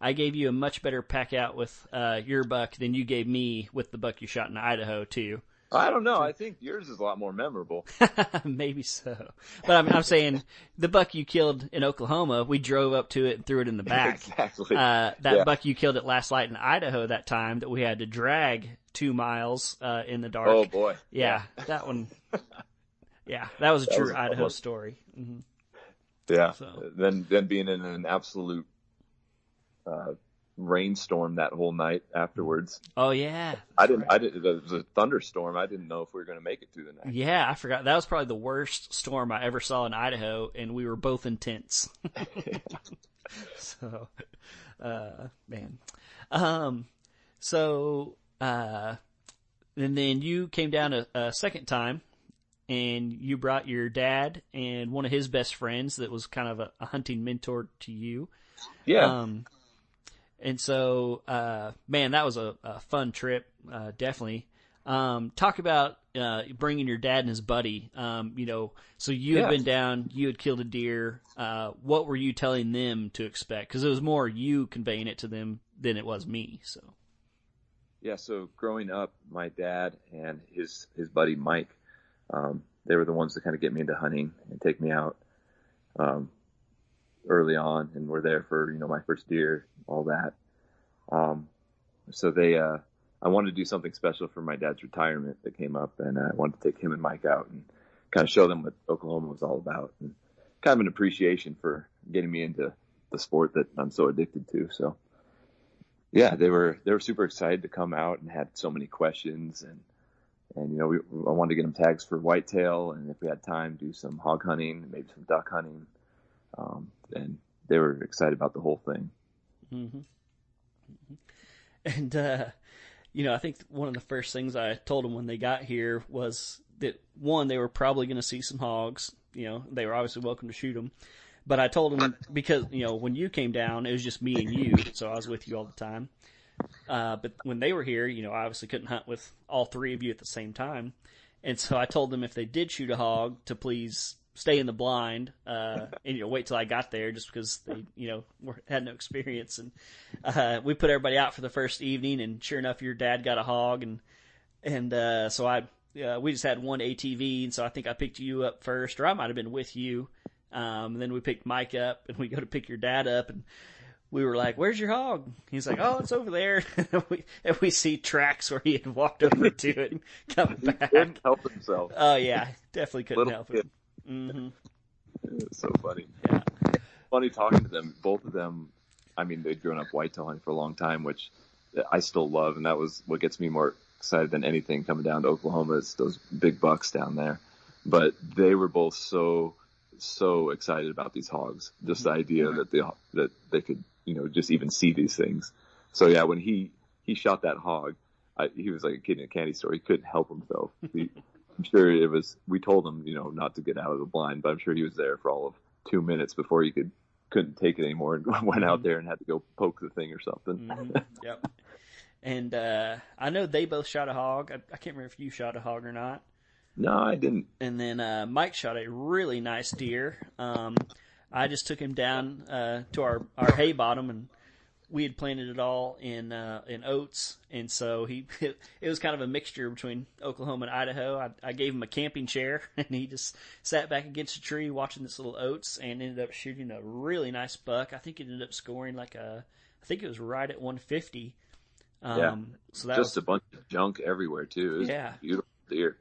I gave you a much better pack out with uh, your buck than you gave me with the buck you shot in Idaho too. I don't know. I think yours is a lot more memorable. Maybe so, but I'm, I'm saying the buck you killed in Oklahoma, we drove up to it and threw it in the back. exactly. Uh, that Yeah. buck you killed at Last Light in Idaho that time that we had to drag two miles uh, in the dark. oh boy. yeah, that one. Yeah, that was a That true was Idaho story. hmm Yeah. So- Then then being in an absolute uh, rainstorm that whole night afterwards. Oh yeah, I didn't. Right. I didn't. It was a thunderstorm. I didn't know if we were going to make it through the night. Yeah, I forgot. That was probably the worst storm I ever saw in Idaho, and we were both in tents. so, uh, man, um, so uh, and then you came down a, a second time and you brought your dad and one of his best friends that was kind of a, a hunting mentor to you. Yeah. Um, and so, uh, man, that was a, a fun trip, uh, definitely. Um, talk about, uh, bringing your dad and his buddy. Um, you know, so you yeah. had been down, you had killed a deer. Uh, what were you telling them to expect? Cause it was more you conveying it to them than it was me. So. Yeah. So growing up, my dad and his, his buddy Mike, um, they were the ones that kind of get me into hunting and take me out um, early on, and were there for you know my first deer, all that. Um, so they, uh, I wanted to do something special for my dad's retirement that came up, and I wanted to take him and Mike out and kind of show them what Oklahoma was all about, and kind of an appreciation for getting me into the sport that I'm so addicted to. So, yeah, they were they were super excited to come out and had so many questions and and you know, we, I wanted to get them tags for whitetail, and if we had time, do some hog hunting, maybe some duck hunting. Um, and they were excited about the whole thing. Mm-hmm. mm-hmm. And uh, you know, I think one of the first things I told them when they got here was that one, they were probably going to see some hogs. You know, they were obviously welcome to shoot them. But I told them because you know when you came down, it was just me and you, so I was with you all the time. Uh, but when they were here, you know, I obviously couldn't hunt with all three of you at the same time. And so I told them if they did shoot a hog to please stay in the blind, uh, and, you know, wait till I got there just because they, you know, were, had no experience. And, uh, we put everybody out for the first evening and sure enough, your dad got a hog and, and, uh, so I, uh, we just had one ATV. And so I think I picked you up first or I might have been with you. Um, and then we picked Mike up and we go to pick your dad up and, we were like, "Where's your hog?" He's like, "Oh, it's over there." and, we, and we see tracks where he had walked over to it and come back. Couldn't help himself. Oh yeah, definitely couldn't Little help kid. it. Mm-hmm. So funny. Yeah, funny talking to them. Both of them. I mean, they'd grown up whitetail hunting for a long time, which I still love, and that was what gets me more excited than anything coming down to Oklahoma. Is those big bucks down there. But they were both so so excited about these hogs. Just the idea that they that they could you know, just even see these things. So yeah, when he, he shot that hog, I, he was like a kid in a candy store. He couldn't help himself. He, I'm sure it was, we told him, you know, not to get out of the blind, but I'm sure he was there for all of two minutes before he could, couldn't take it anymore and went out there and had to go poke the thing or something. Mm-hmm. Yep. And, uh, I know they both shot a hog. I, I can't remember if you shot a hog or not. No, I didn't. And then, uh, Mike shot a really nice deer. Um, I just took him down uh, to our our hay bottom, and we had planted it all in uh, in oats, and so he it, it was kind of a mixture between Oklahoma and Idaho. I, I gave him a camping chair, and he just sat back against a tree watching this little oats, and ended up shooting a really nice buck. I think he ended up scoring like a, I think it was right at 150. Um, yeah, so that just was, a bunch of junk everywhere too. yeah, beautiful deer.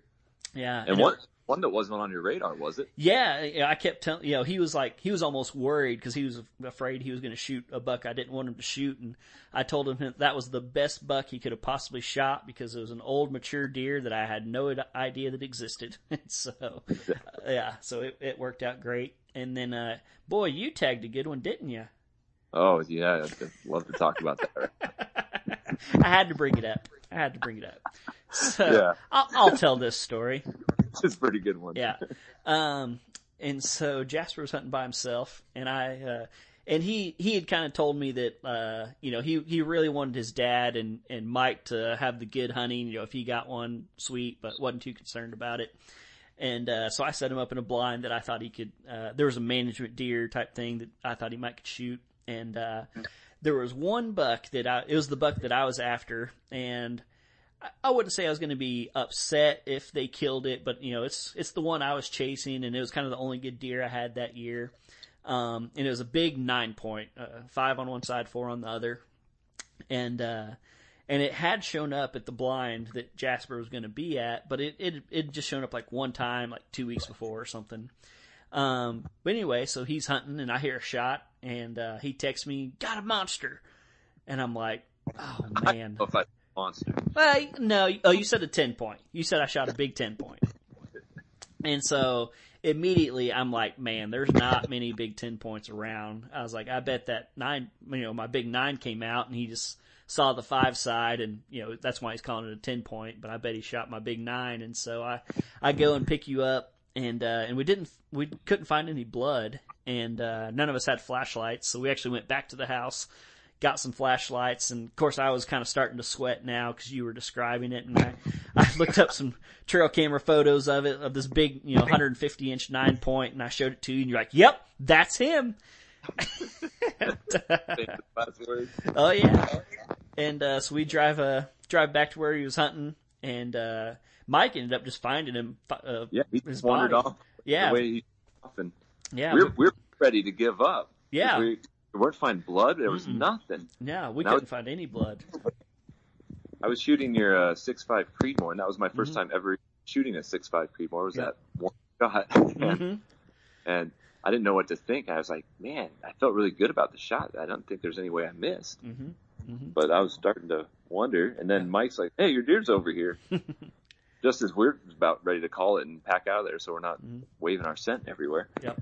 Yeah, and, and what one that wasn't on your radar, was it? Yeah, I kept telling you know he was like he was almost worried because he was afraid he was going to shoot a buck I didn't want him to shoot, and I told him that was the best buck he could have possibly shot because it was an old mature deer that I had no idea that existed. And so yeah, so it, it worked out great. And then uh, boy, you tagged a good one, didn't you? Oh yeah, I'd love to talk about that. I had to bring it up. I had to bring it up. So yeah. I'll, I'll tell this story. it's a pretty good one. Yeah. Um, and so Jasper was hunting by himself, and I, uh, and he he had kind of told me that uh, you know he he really wanted his dad and and Mike to have the good hunting. You know, if he got one, sweet, but wasn't too concerned about it. And uh, so I set him up in a blind that I thought he could. Uh, there was a management deer type thing that I thought he might could shoot, and uh, there was one buck that I. It was the buck that I was after, and I wouldn't say I was going to be upset if they killed it, but you know, it's it's the one I was chasing, and it was kind of the only good deer I had that year. Um, and it was a big nine point, uh, five on one side, four on the other, and uh, and it had shown up at the blind that Jasper was going to be at, but it it it just shown up like one time, like two weeks before or something. Um, but anyway, so he's hunting, and I hear a shot, and uh, he texts me, "Got a monster." and I'm like, oh man. Oh, if I monster. Well, no, oh, you said a 10 point. You said I shot a big 10 point. And so immediately I'm like, man, there's not many big 10 points around. I was like, I bet that nine, you know, my big nine came out and he just saw the five side and, you know, that's why he's calling it a 10 point, but I bet he shot my big nine. And so I, I go and pick you up and, uh, and we didn't, we couldn't find any blood and, uh, none of us had flashlights. So we actually went back to the house, got some flashlights, and of course I was kind of starting to sweat now because you were describing it, and I, I looked up some trail camera photos of it of this big, you know, 150 inch nine point, and I showed it to you, and you're like, "Yep, that's him." oh yeah, and uh, so we drive uh drive back to where he was hunting, and uh, Mike ended up just finding him. Uh, Yeah, he his wandered body. off. Yeah, The way he often. yeah, we're we're ready to give up. Yeah. We, we weren't finding blood. There was Mm-mm. nothing. yeah. We Now- couldn't find any blood. I was shooting your uh, six five Creedmoor, and that was my 1st Mhm. time ever shooting a six five Creedmoor. Was Yeah. that one shot? and, hmm and I didn't know what to think. I was like, man, I felt really good about the shot. I don't think there's any way I missed. hmm hmm But I was starting to wonder. And then Mike's like, hey, your deer's over here. Just as we're about ready to call it and pack out of there, so we're not Mhm. waving our scent everywhere. Yep.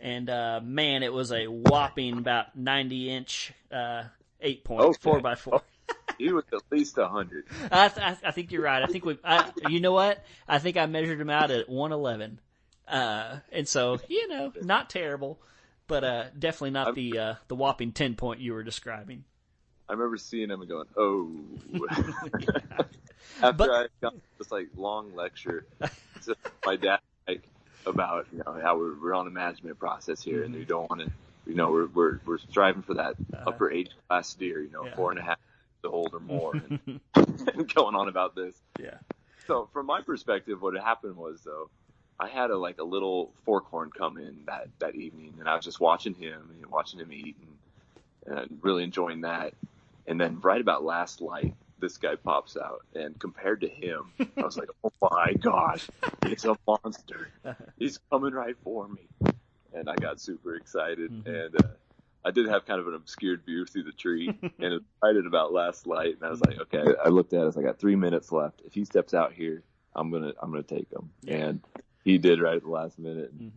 And uh, man, it was a whopping about ninety inch uh, eight point Okay. four by four. He was at least a hundred. I, th- I, I think you're right. I think we. I, you know what? I think I measured him out at one eleven. Uh, and so you know, not terrible, but uh, definitely not I'm- the uh, the whopping ten point you were describing. I remember seeing him and going, "Oh." After But- I got this like long lecture to my dad, like about you know how we're, we're on a management process here, and we don't want to, you know, we're we're we're striving for that Uh-huh. upper age class deer, you know, Yeah. four and a half to hold or more, and, and going on about this. Yeah. So from my perspective, what had happened was though, I had a like a little forkhorn come in that that evening, and I was just watching him and watching him eat, and, and really enjoying that. And then right about last light, this guy pops out, and compared to him, I was like, oh my gosh, it's a monster. He's coming right for me, and I got super excited, Mhm. and. Uh, I did have kind of an obscured view through the tree, and it at about last light, and I was like, okay. I looked at it, I got three minutes left. If he steps out here, I'm gonna, I'm gonna take him. Yeah. And he did right at the last minute. Mhm.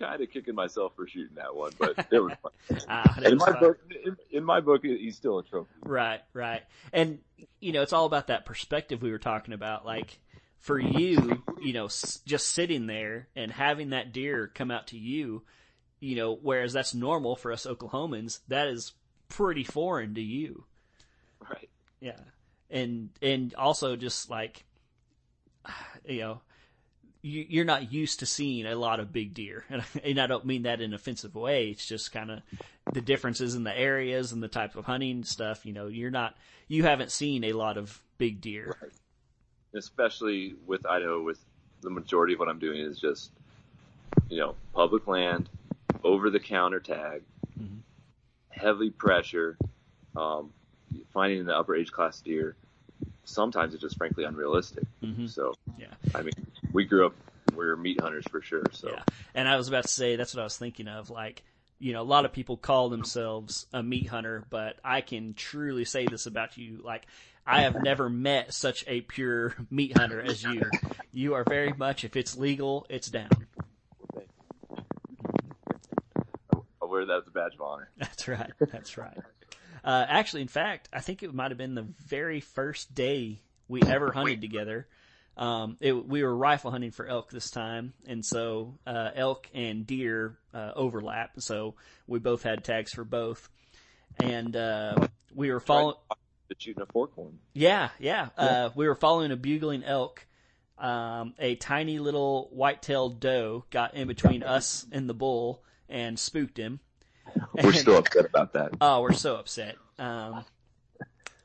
Kind of kicking myself for shooting that one, but it was fun. Ah, in was my fun. book, in, in my book, he's still a trophy. Right, right. And, you know, it's all about that perspective we were talking about. Like, for you, you know, s- just sitting there and having that deer come out to you, you know, whereas that's normal for us Oklahomans, that is pretty foreign to you. Right. Yeah. And, and also just like, you know, you're not used to seeing a lot of big deer. And, I don't mean that in an offensive way. It's just kind of the differences in the areas and the type of hunting stuff. You know, you're not, you haven't seen a lot of big deer. Especially with Idaho, with the majority of what I'm doing is just, you know, public land, over the counter tag, Mhm. heavy pressure, um, finding the upper age class deer. Sometimes it's just frankly unrealistic. hmm So, Yeah. I mean, we grew up, we are meat hunters for sure. So, Yeah. And I was about to say, that's what I was thinking of. Like, you know, a lot of people call themselves a meat hunter, but I can truly say this about you. Like, I have never met such a pure meat hunter as you. You are very much, if it's legal, it's down. I wear that as a badge of honor. That's right. That's right. Uh, actually, in fact, I think it might have been the very first day we ever hunted together. Um, it, we were rifle hunting for elk this time, and so uh, elk and deer uh, overlap. So we both had tags for both, and uh, we were following. Shooting a forkhorn. Yeah, yeah. Uh, we were following a bugling elk. Um, a tiny little white-tailed doe got in between us and the bull and spooked him. We're And- still upset about that. Oh, we're so upset. Um,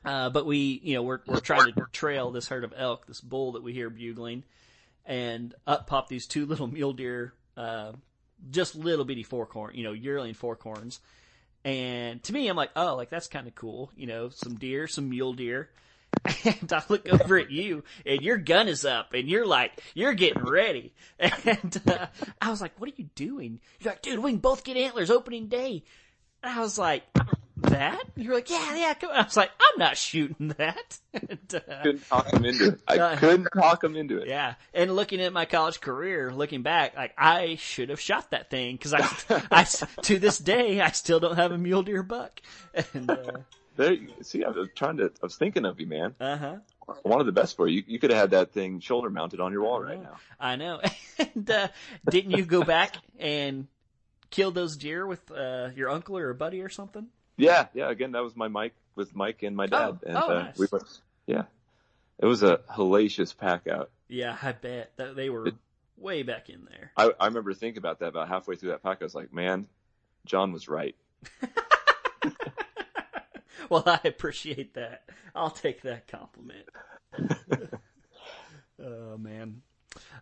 uh, but we, you know, we're we're trying to trail this herd of elk, this bull that we hear bugling, and up pop these two little mule deer, uh, just little bitty forkhorn, you know, yearling forkhorns. And to me, I'm like, oh, like that's kind of cool, you know, some deer, some mule deer. And I look over at you, and your gun is up, and you're like, you're getting ready. And uh, I was like, what are you doing? You're like, dude, we can both get antlers opening day. And I was like, that? You're like, yeah, yeah. Come on. I was like, I'm not shooting that. and, uh, Couldn't talk him into it. I Uh, couldn't talk him into it. yeah, and looking at my college career, looking back, like I should have shot that thing because I, I, to this day, I still don't have a mule deer buck. And uh There, see, I was trying to. I was thinking of you, man. Uh huh, I wanted the best for you. You could have had that thing shoulder mounted on your wall right now. I know. and uh, didn't you go back and kill those deer with uh, your uncle or a buddy or something? Yeah, yeah. Again, that was my Mike with Mike and my dad. Oh, and, oh, uh, nice. we went, yeah, it was a hellacious pack out. Yeah, I bet that they were It- way back in there. I, I remember thinking about that about halfway through that pack. I was like, man, John was right. well, I appreciate that. I'll take that compliment. oh man.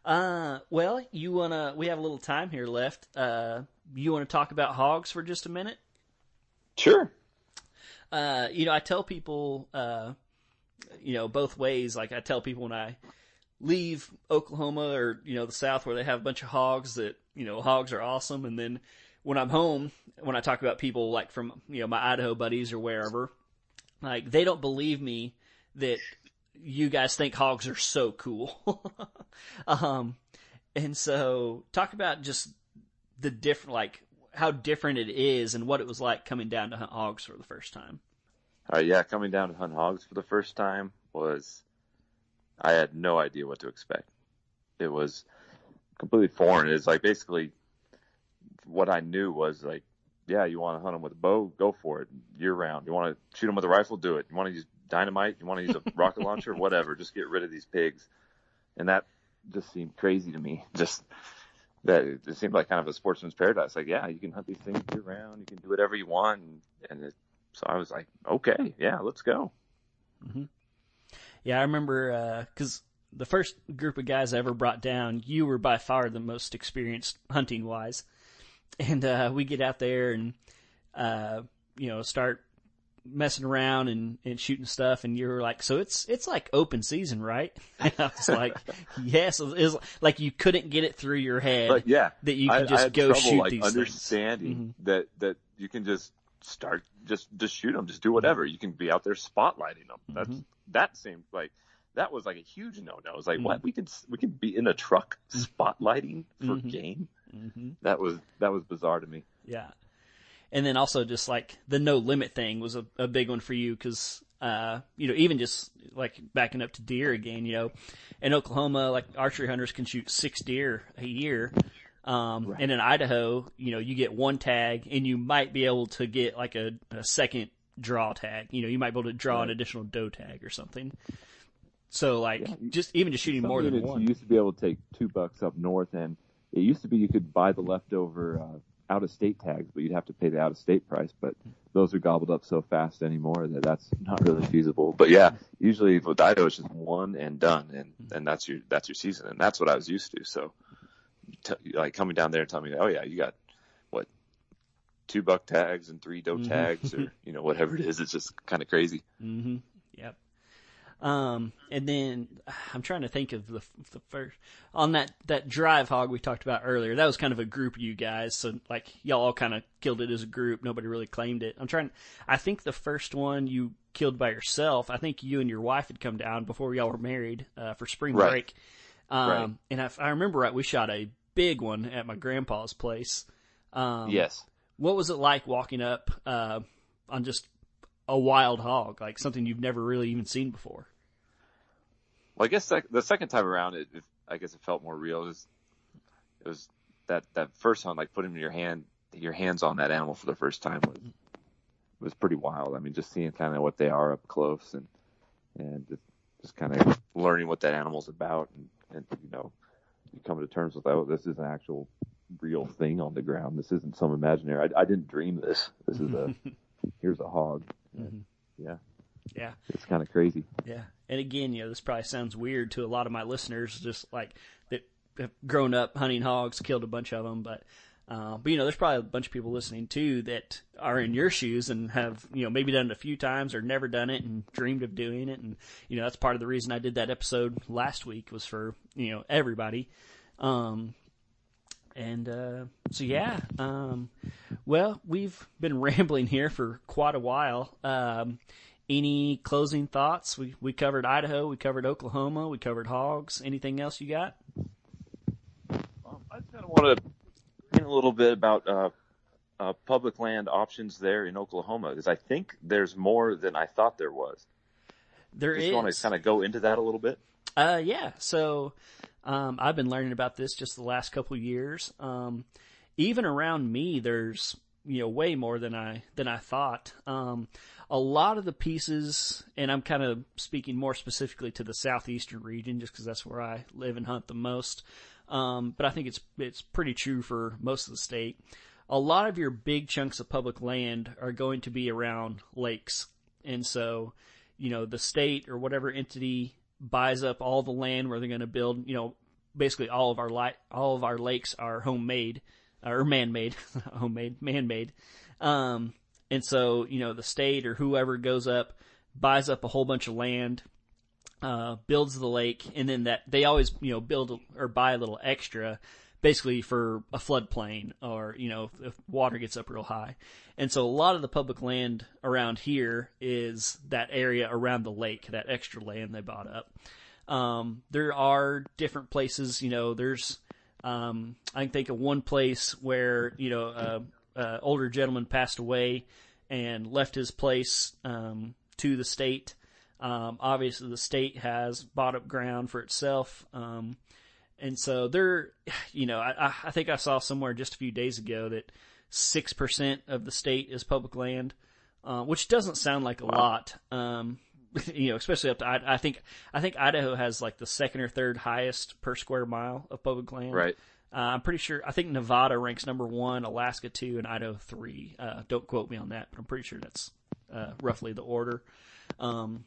Uh, well, you wanna? We have a little time here left. Uh, you wanna talk about hogs for just a minute? Sure. Uh, you know, I tell people, uh, you know, both ways. Like I tell people when I leave Oklahoma or you know the South where they have a bunch of hogs that you know hogs are awesome, and then when I'm home, when I talk about people like from you know my Idaho buddies or wherever, like they don't believe me that you guys think hogs are so cool. um, and so talk about just the different like how different it is and what it was like coming down to hunt hogs for the first time. All right, yeah, coming down to hunt hogs for the first time was I had no idea what to expect. It was completely foreign. It's like basically what I knew was like, yeah, you want to hunt them with a bow, go for it year round. You want to shoot them with a rifle, do it. You want to use dynamite, you want to use a rocket launcher, whatever. Just get rid of these pigs. And that just seemed crazy to me. Just that it, seemed like kind of a sportsman's paradise. Like, yeah, you can hunt these things year round. You can do whatever you want. And, it, so I was like, okay, yeah, let's go. Yeah, I remember because the first group of guys I ever brought down, you were by far the most experienced hunting wise, and uh, we get out there and uh, you know start messing around and, and shooting stuff, and you're like, "So it's it's like open season, right?" And I was like, "Yes." It was like you couldn't get it through your head But yeah, that you I, could I just had go trouble, shoot like these things. Mm-hmm. understanding that that you can just start just just shoot them, just do whatever. You can be out there spotlighting them. That's Mm-hmm. that seemed like that was like a huge no no. It was like Mm-hmm. what we could we could be in a truck spotlighting for Mhm. game. hmm That was that was bizarre to me. Yeah. And then also just like the no limit thing was a, a big one for you because, uh, you know, even just like backing up to deer again, you know, in Oklahoma, like archery hunters can shoot six deer a year. Um, and in Idaho, you know, you get one tag and you might be able to get like a, a second draw tag. You know, you might be able to draw an additional doe tag or something. So like Yeah, just even just shooting Some more than one. You used to be able to take two bucks up north, and it used to be you could buy the leftover uh, out of state tags, but you'd have to pay the out of state price. But those are gobbled up so fast anymore that that's not really feasible. But yeah, usually with Idaho it's just one and done, and and that's your that's your season, and that's what I was used to. So, t- like coming down there and telling me, oh yeah, you got what two buck tags and three doe Mhm. tags, or you know whatever it is, it's just kind of crazy. Mm-hmm. Yep. Um, and then I'm trying to think of the the first on that that drive hog we talked about earlier. That was kind of a group of you guys, so like y'all all kind of killed it as a group. Nobody really claimed it. I'm trying. I think the first one you killed by yourself. I think you and your wife had come down before y'all were married uh, for spring Right. break. Um, Right. and if I remember right, we shot a big one at my grandpa's place. Um, yes. what was it like walking up uh, on just a wild hog, like something you've never really even seen before? Well, I guess sec- the second time around, it, it I guess it felt more real. It was, it was that that first hunt, like putting your hand your hands on that animal for the first time was was pretty wild. I mean, just seeing kind of what they are up close and and just, just kind of learning what that animal's about and and you know you come to terms with oh this is an actual real thing on the ground. This isn't some imaginary. I, I didn't dream this. This is a here's a hog. Mhm. Yeah, Yeah, it's kind of crazy. yeah. And again, you know, this probably sounds weird to a lot of my listeners, just like that have grown up hunting hogs, killed a bunch of them, but. Uh, but you know, there's probably a bunch of people listening too that are in your shoes and have you know maybe done it a few times or never done it and dreamed of doing it, and you know that's part of the reason I did that episode last week was for you know everybody. Um, and uh, so yeah, um, well, we've been rambling here for quite a while. Um, any closing thoughts? We we covered Idaho, we covered Oklahoma, we covered hogs. Anything else you got? Um, I just kind of want to a little bit about uh, uh, public land options there in Oklahoma because I think there's more than I thought there was. There just is. want to kind of go into that a little bit. Uh, yeah. So, um, I've been learning about this just the last couple years. Um, even around me, there's you know way more than I than I thought. Um, a lot of the pieces, and I'm kind of speaking more specifically to the southeastern region, just because that's where I live and hunt the most. Um, but I think it's it's pretty true for most of the state. A lot of your big chunks of public land are going to be around lakes, and so you know the state or whatever entity buys up all the land where they're going to build. You know, basically all of our light, all of our lakes are homemade or man-made, homemade, man-made. Um, and so, you know, the state or whoever goes up, buys up a whole bunch of land, uh, builds the lake, and then that they always, you know, build or buy a little extra, basically for a floodplain or, you know, if water gets up real high. And so a lot of the public land around here is that area around the lake, that extra land they bought up. Um, there are different places, you know, there's, um, I can think of one place where, you know, uh, older gentleman passed away and left his place um, to the state. Um, obviously, the state has bought up ground for itself, um, and so there, you know, I, I think I saw somewhere just a few days ago that six percent of the state is public land, uh, which doesn't sound like a lot. Um, you know, especially up to I, I think I think Idaho has like the second or third highest per square mile of public land. Right. Uh, I'm pretty sure. I think Nevada ranks number one, Alaska two, and Idaho three. Uh, don't quote me on that, but I'm pretty sure that's uh, roughly the order. Um,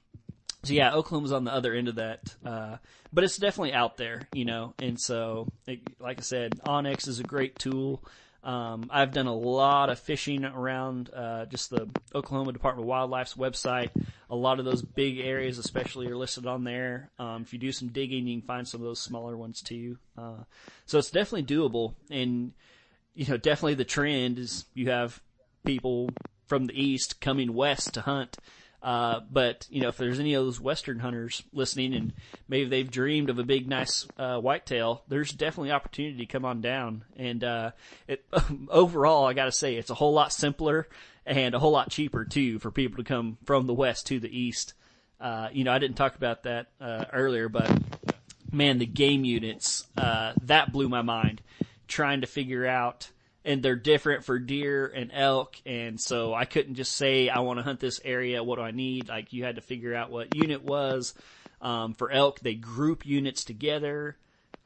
so yeah, Oklahoma's on the other end of that, uh, but it's definitely out there, you know. And so, it, like I said, onX is a great tool. Um, I've done a lot of fishing around uh, just the Oklahoma Department of Wildlife's website. A lot of those big areas, especially, are listed on there. Um, if you do some digging, you can find some of those smaller ones too. Uh, so it's definitely doable, and you know, definitely the trend is you have people from the east coming west to hunt. Uh, but you know, if there's any of those western hunters listening, and maybe they've dreamed of a big, nice uh, whitetail, there's definitely opportunity to come on down. And uh, it, overall, I got to say, it's a whole lot simpler and a whole lot cheaper too for people to come from the west to the east. Uh, you know, I didn't talk about that uh, earlier, but man, the game units uh, that blew my mind. Trying to figure out and they're different for deer and elk. And so I couldn't just say, I want to hunt this area. What do I need? Like you had to figure out what unit was. Um, for elk, they group units together.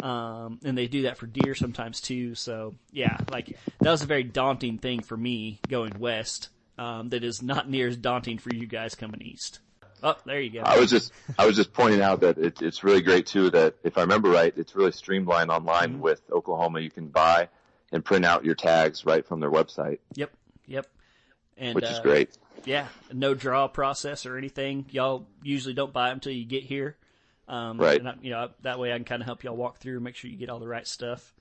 Um, and they do that for deer sometimes too. So yeah, like that was a very daunting thing for me going west. Um, that is not near as daunting for you guys coming east. Oh, there you go. I was just, I was just pointing out that it, it's really great too that if I remember right, it's really streamlined online mm-hmm. with Oklahoma. You can buy and print out your tags right from their website. Yep, yep. And, which is uh, great. Yeah, no draw process or anything. Y'all usually don't buy them until you get here. Um, right. I, you know, that way I can kind of help y'all walk through, make sure you get all the right stuff.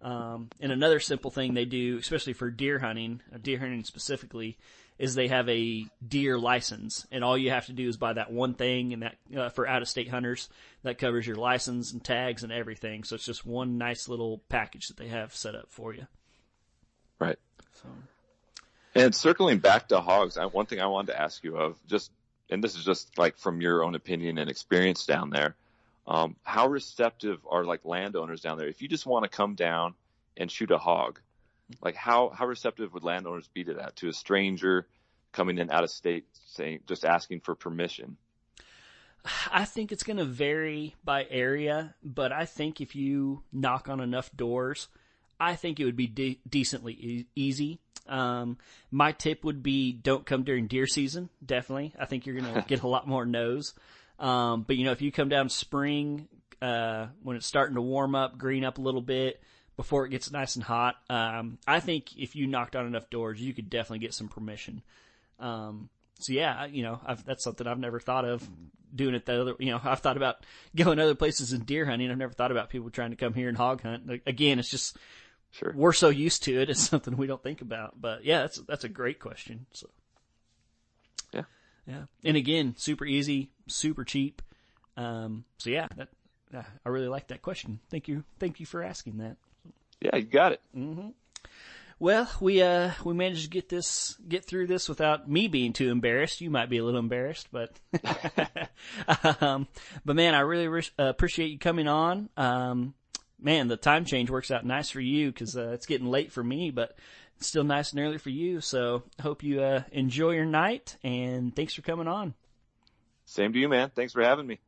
Um, and another simple thing they do, especially for deer hunting, uh, deer hunting specifically, is they have a deer license, and all you have to do is buy that one thing, and that uh, for out of state hunters that covers your license and tags and everything. So it's just one nice little package that they have set up for you. Right. So. And circling back to hogs, I, one thing I wanted to ask you of just, and this is just like from your own opinion and experience down there. Um, how receptive are like landowners down there? If you just want to come down and shoot a hog, like how how receptive would landowners be to that? To a stranger coming in out of state saying just asking for permission? I think it's going to vary by area, but I think if you knock on enough doors, I think it would be de- decently e- easy. Um, my tip would be don't come during deer season. Definitely, I think you're going to get a lot more no's. Um, but you know, if you come down spring, uh, when it's starting to warm up, green up a little bit, before it gets nice and hot. Um, I think if you knocked on enough doors, you could definitely get some permission. Um, so yeah, you know, I've, that's something I've never thought of doing it the other, you know, I've thought about going other places and deer hunting. I've never thought about people trying to come here and hog hunt. Again, it's just Sure. we're so used to it, it's something we don't think about. But yeah, that's that's a great question. So Yeah. yeah, and again, super easy, super cheap. Um, so yeah, that I really like that question. Thank you, thank you for asking that. Yeah, you got it. Well, we uh we managed to get this get through this without me being too embarrassed. You might be a little embarrassed, but um, but man, I really re- uh, appreciate you coming on. Um, man, the time change works out nice for you because uh, it's getting late for me, but it's still nice and early for you. So I hope you uh, enjoy your night, and thanks for coming on. Same to you, man. Thanks for having me.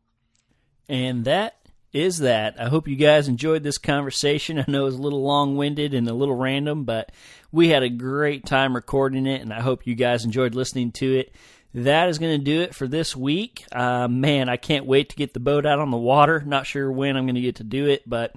And that is that. I hope you guys enjoyed this conversation. I know it was a little long winded and a little random, but we had a great time recording it, and I hope you guys enjoyed listening to it. That is going to do it for this week. Uh, man, I can't wait to get the boat out on the water. Not sure when I'm going to get to do it, but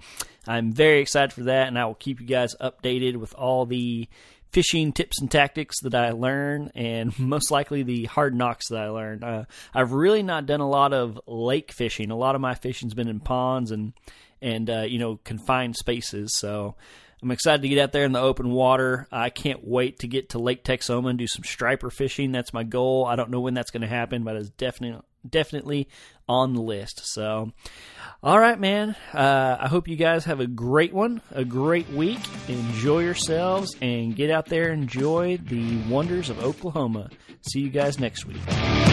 I'm very excited for that, and I will keep you guys updated with all the fishing tips and tactics that I learn, and most likely the hard knocks that I learned. Uh, I've really not done a lot of lake fishing. A lot of my fishing's been in ponds and and uh, you know confined spaces. So I'm excited to get out there in the open water. I can't wait to get to Lake Texoma and do some striper fishing. That's my goal. I don't know when that's going to happen, but it's definitely definitely on the list. So, all right, man. Uh, I hope you guys have a great one, a great week. Enjoy yourselves and get out there and enjoy the wonders of Oklahoma. See you guys next week.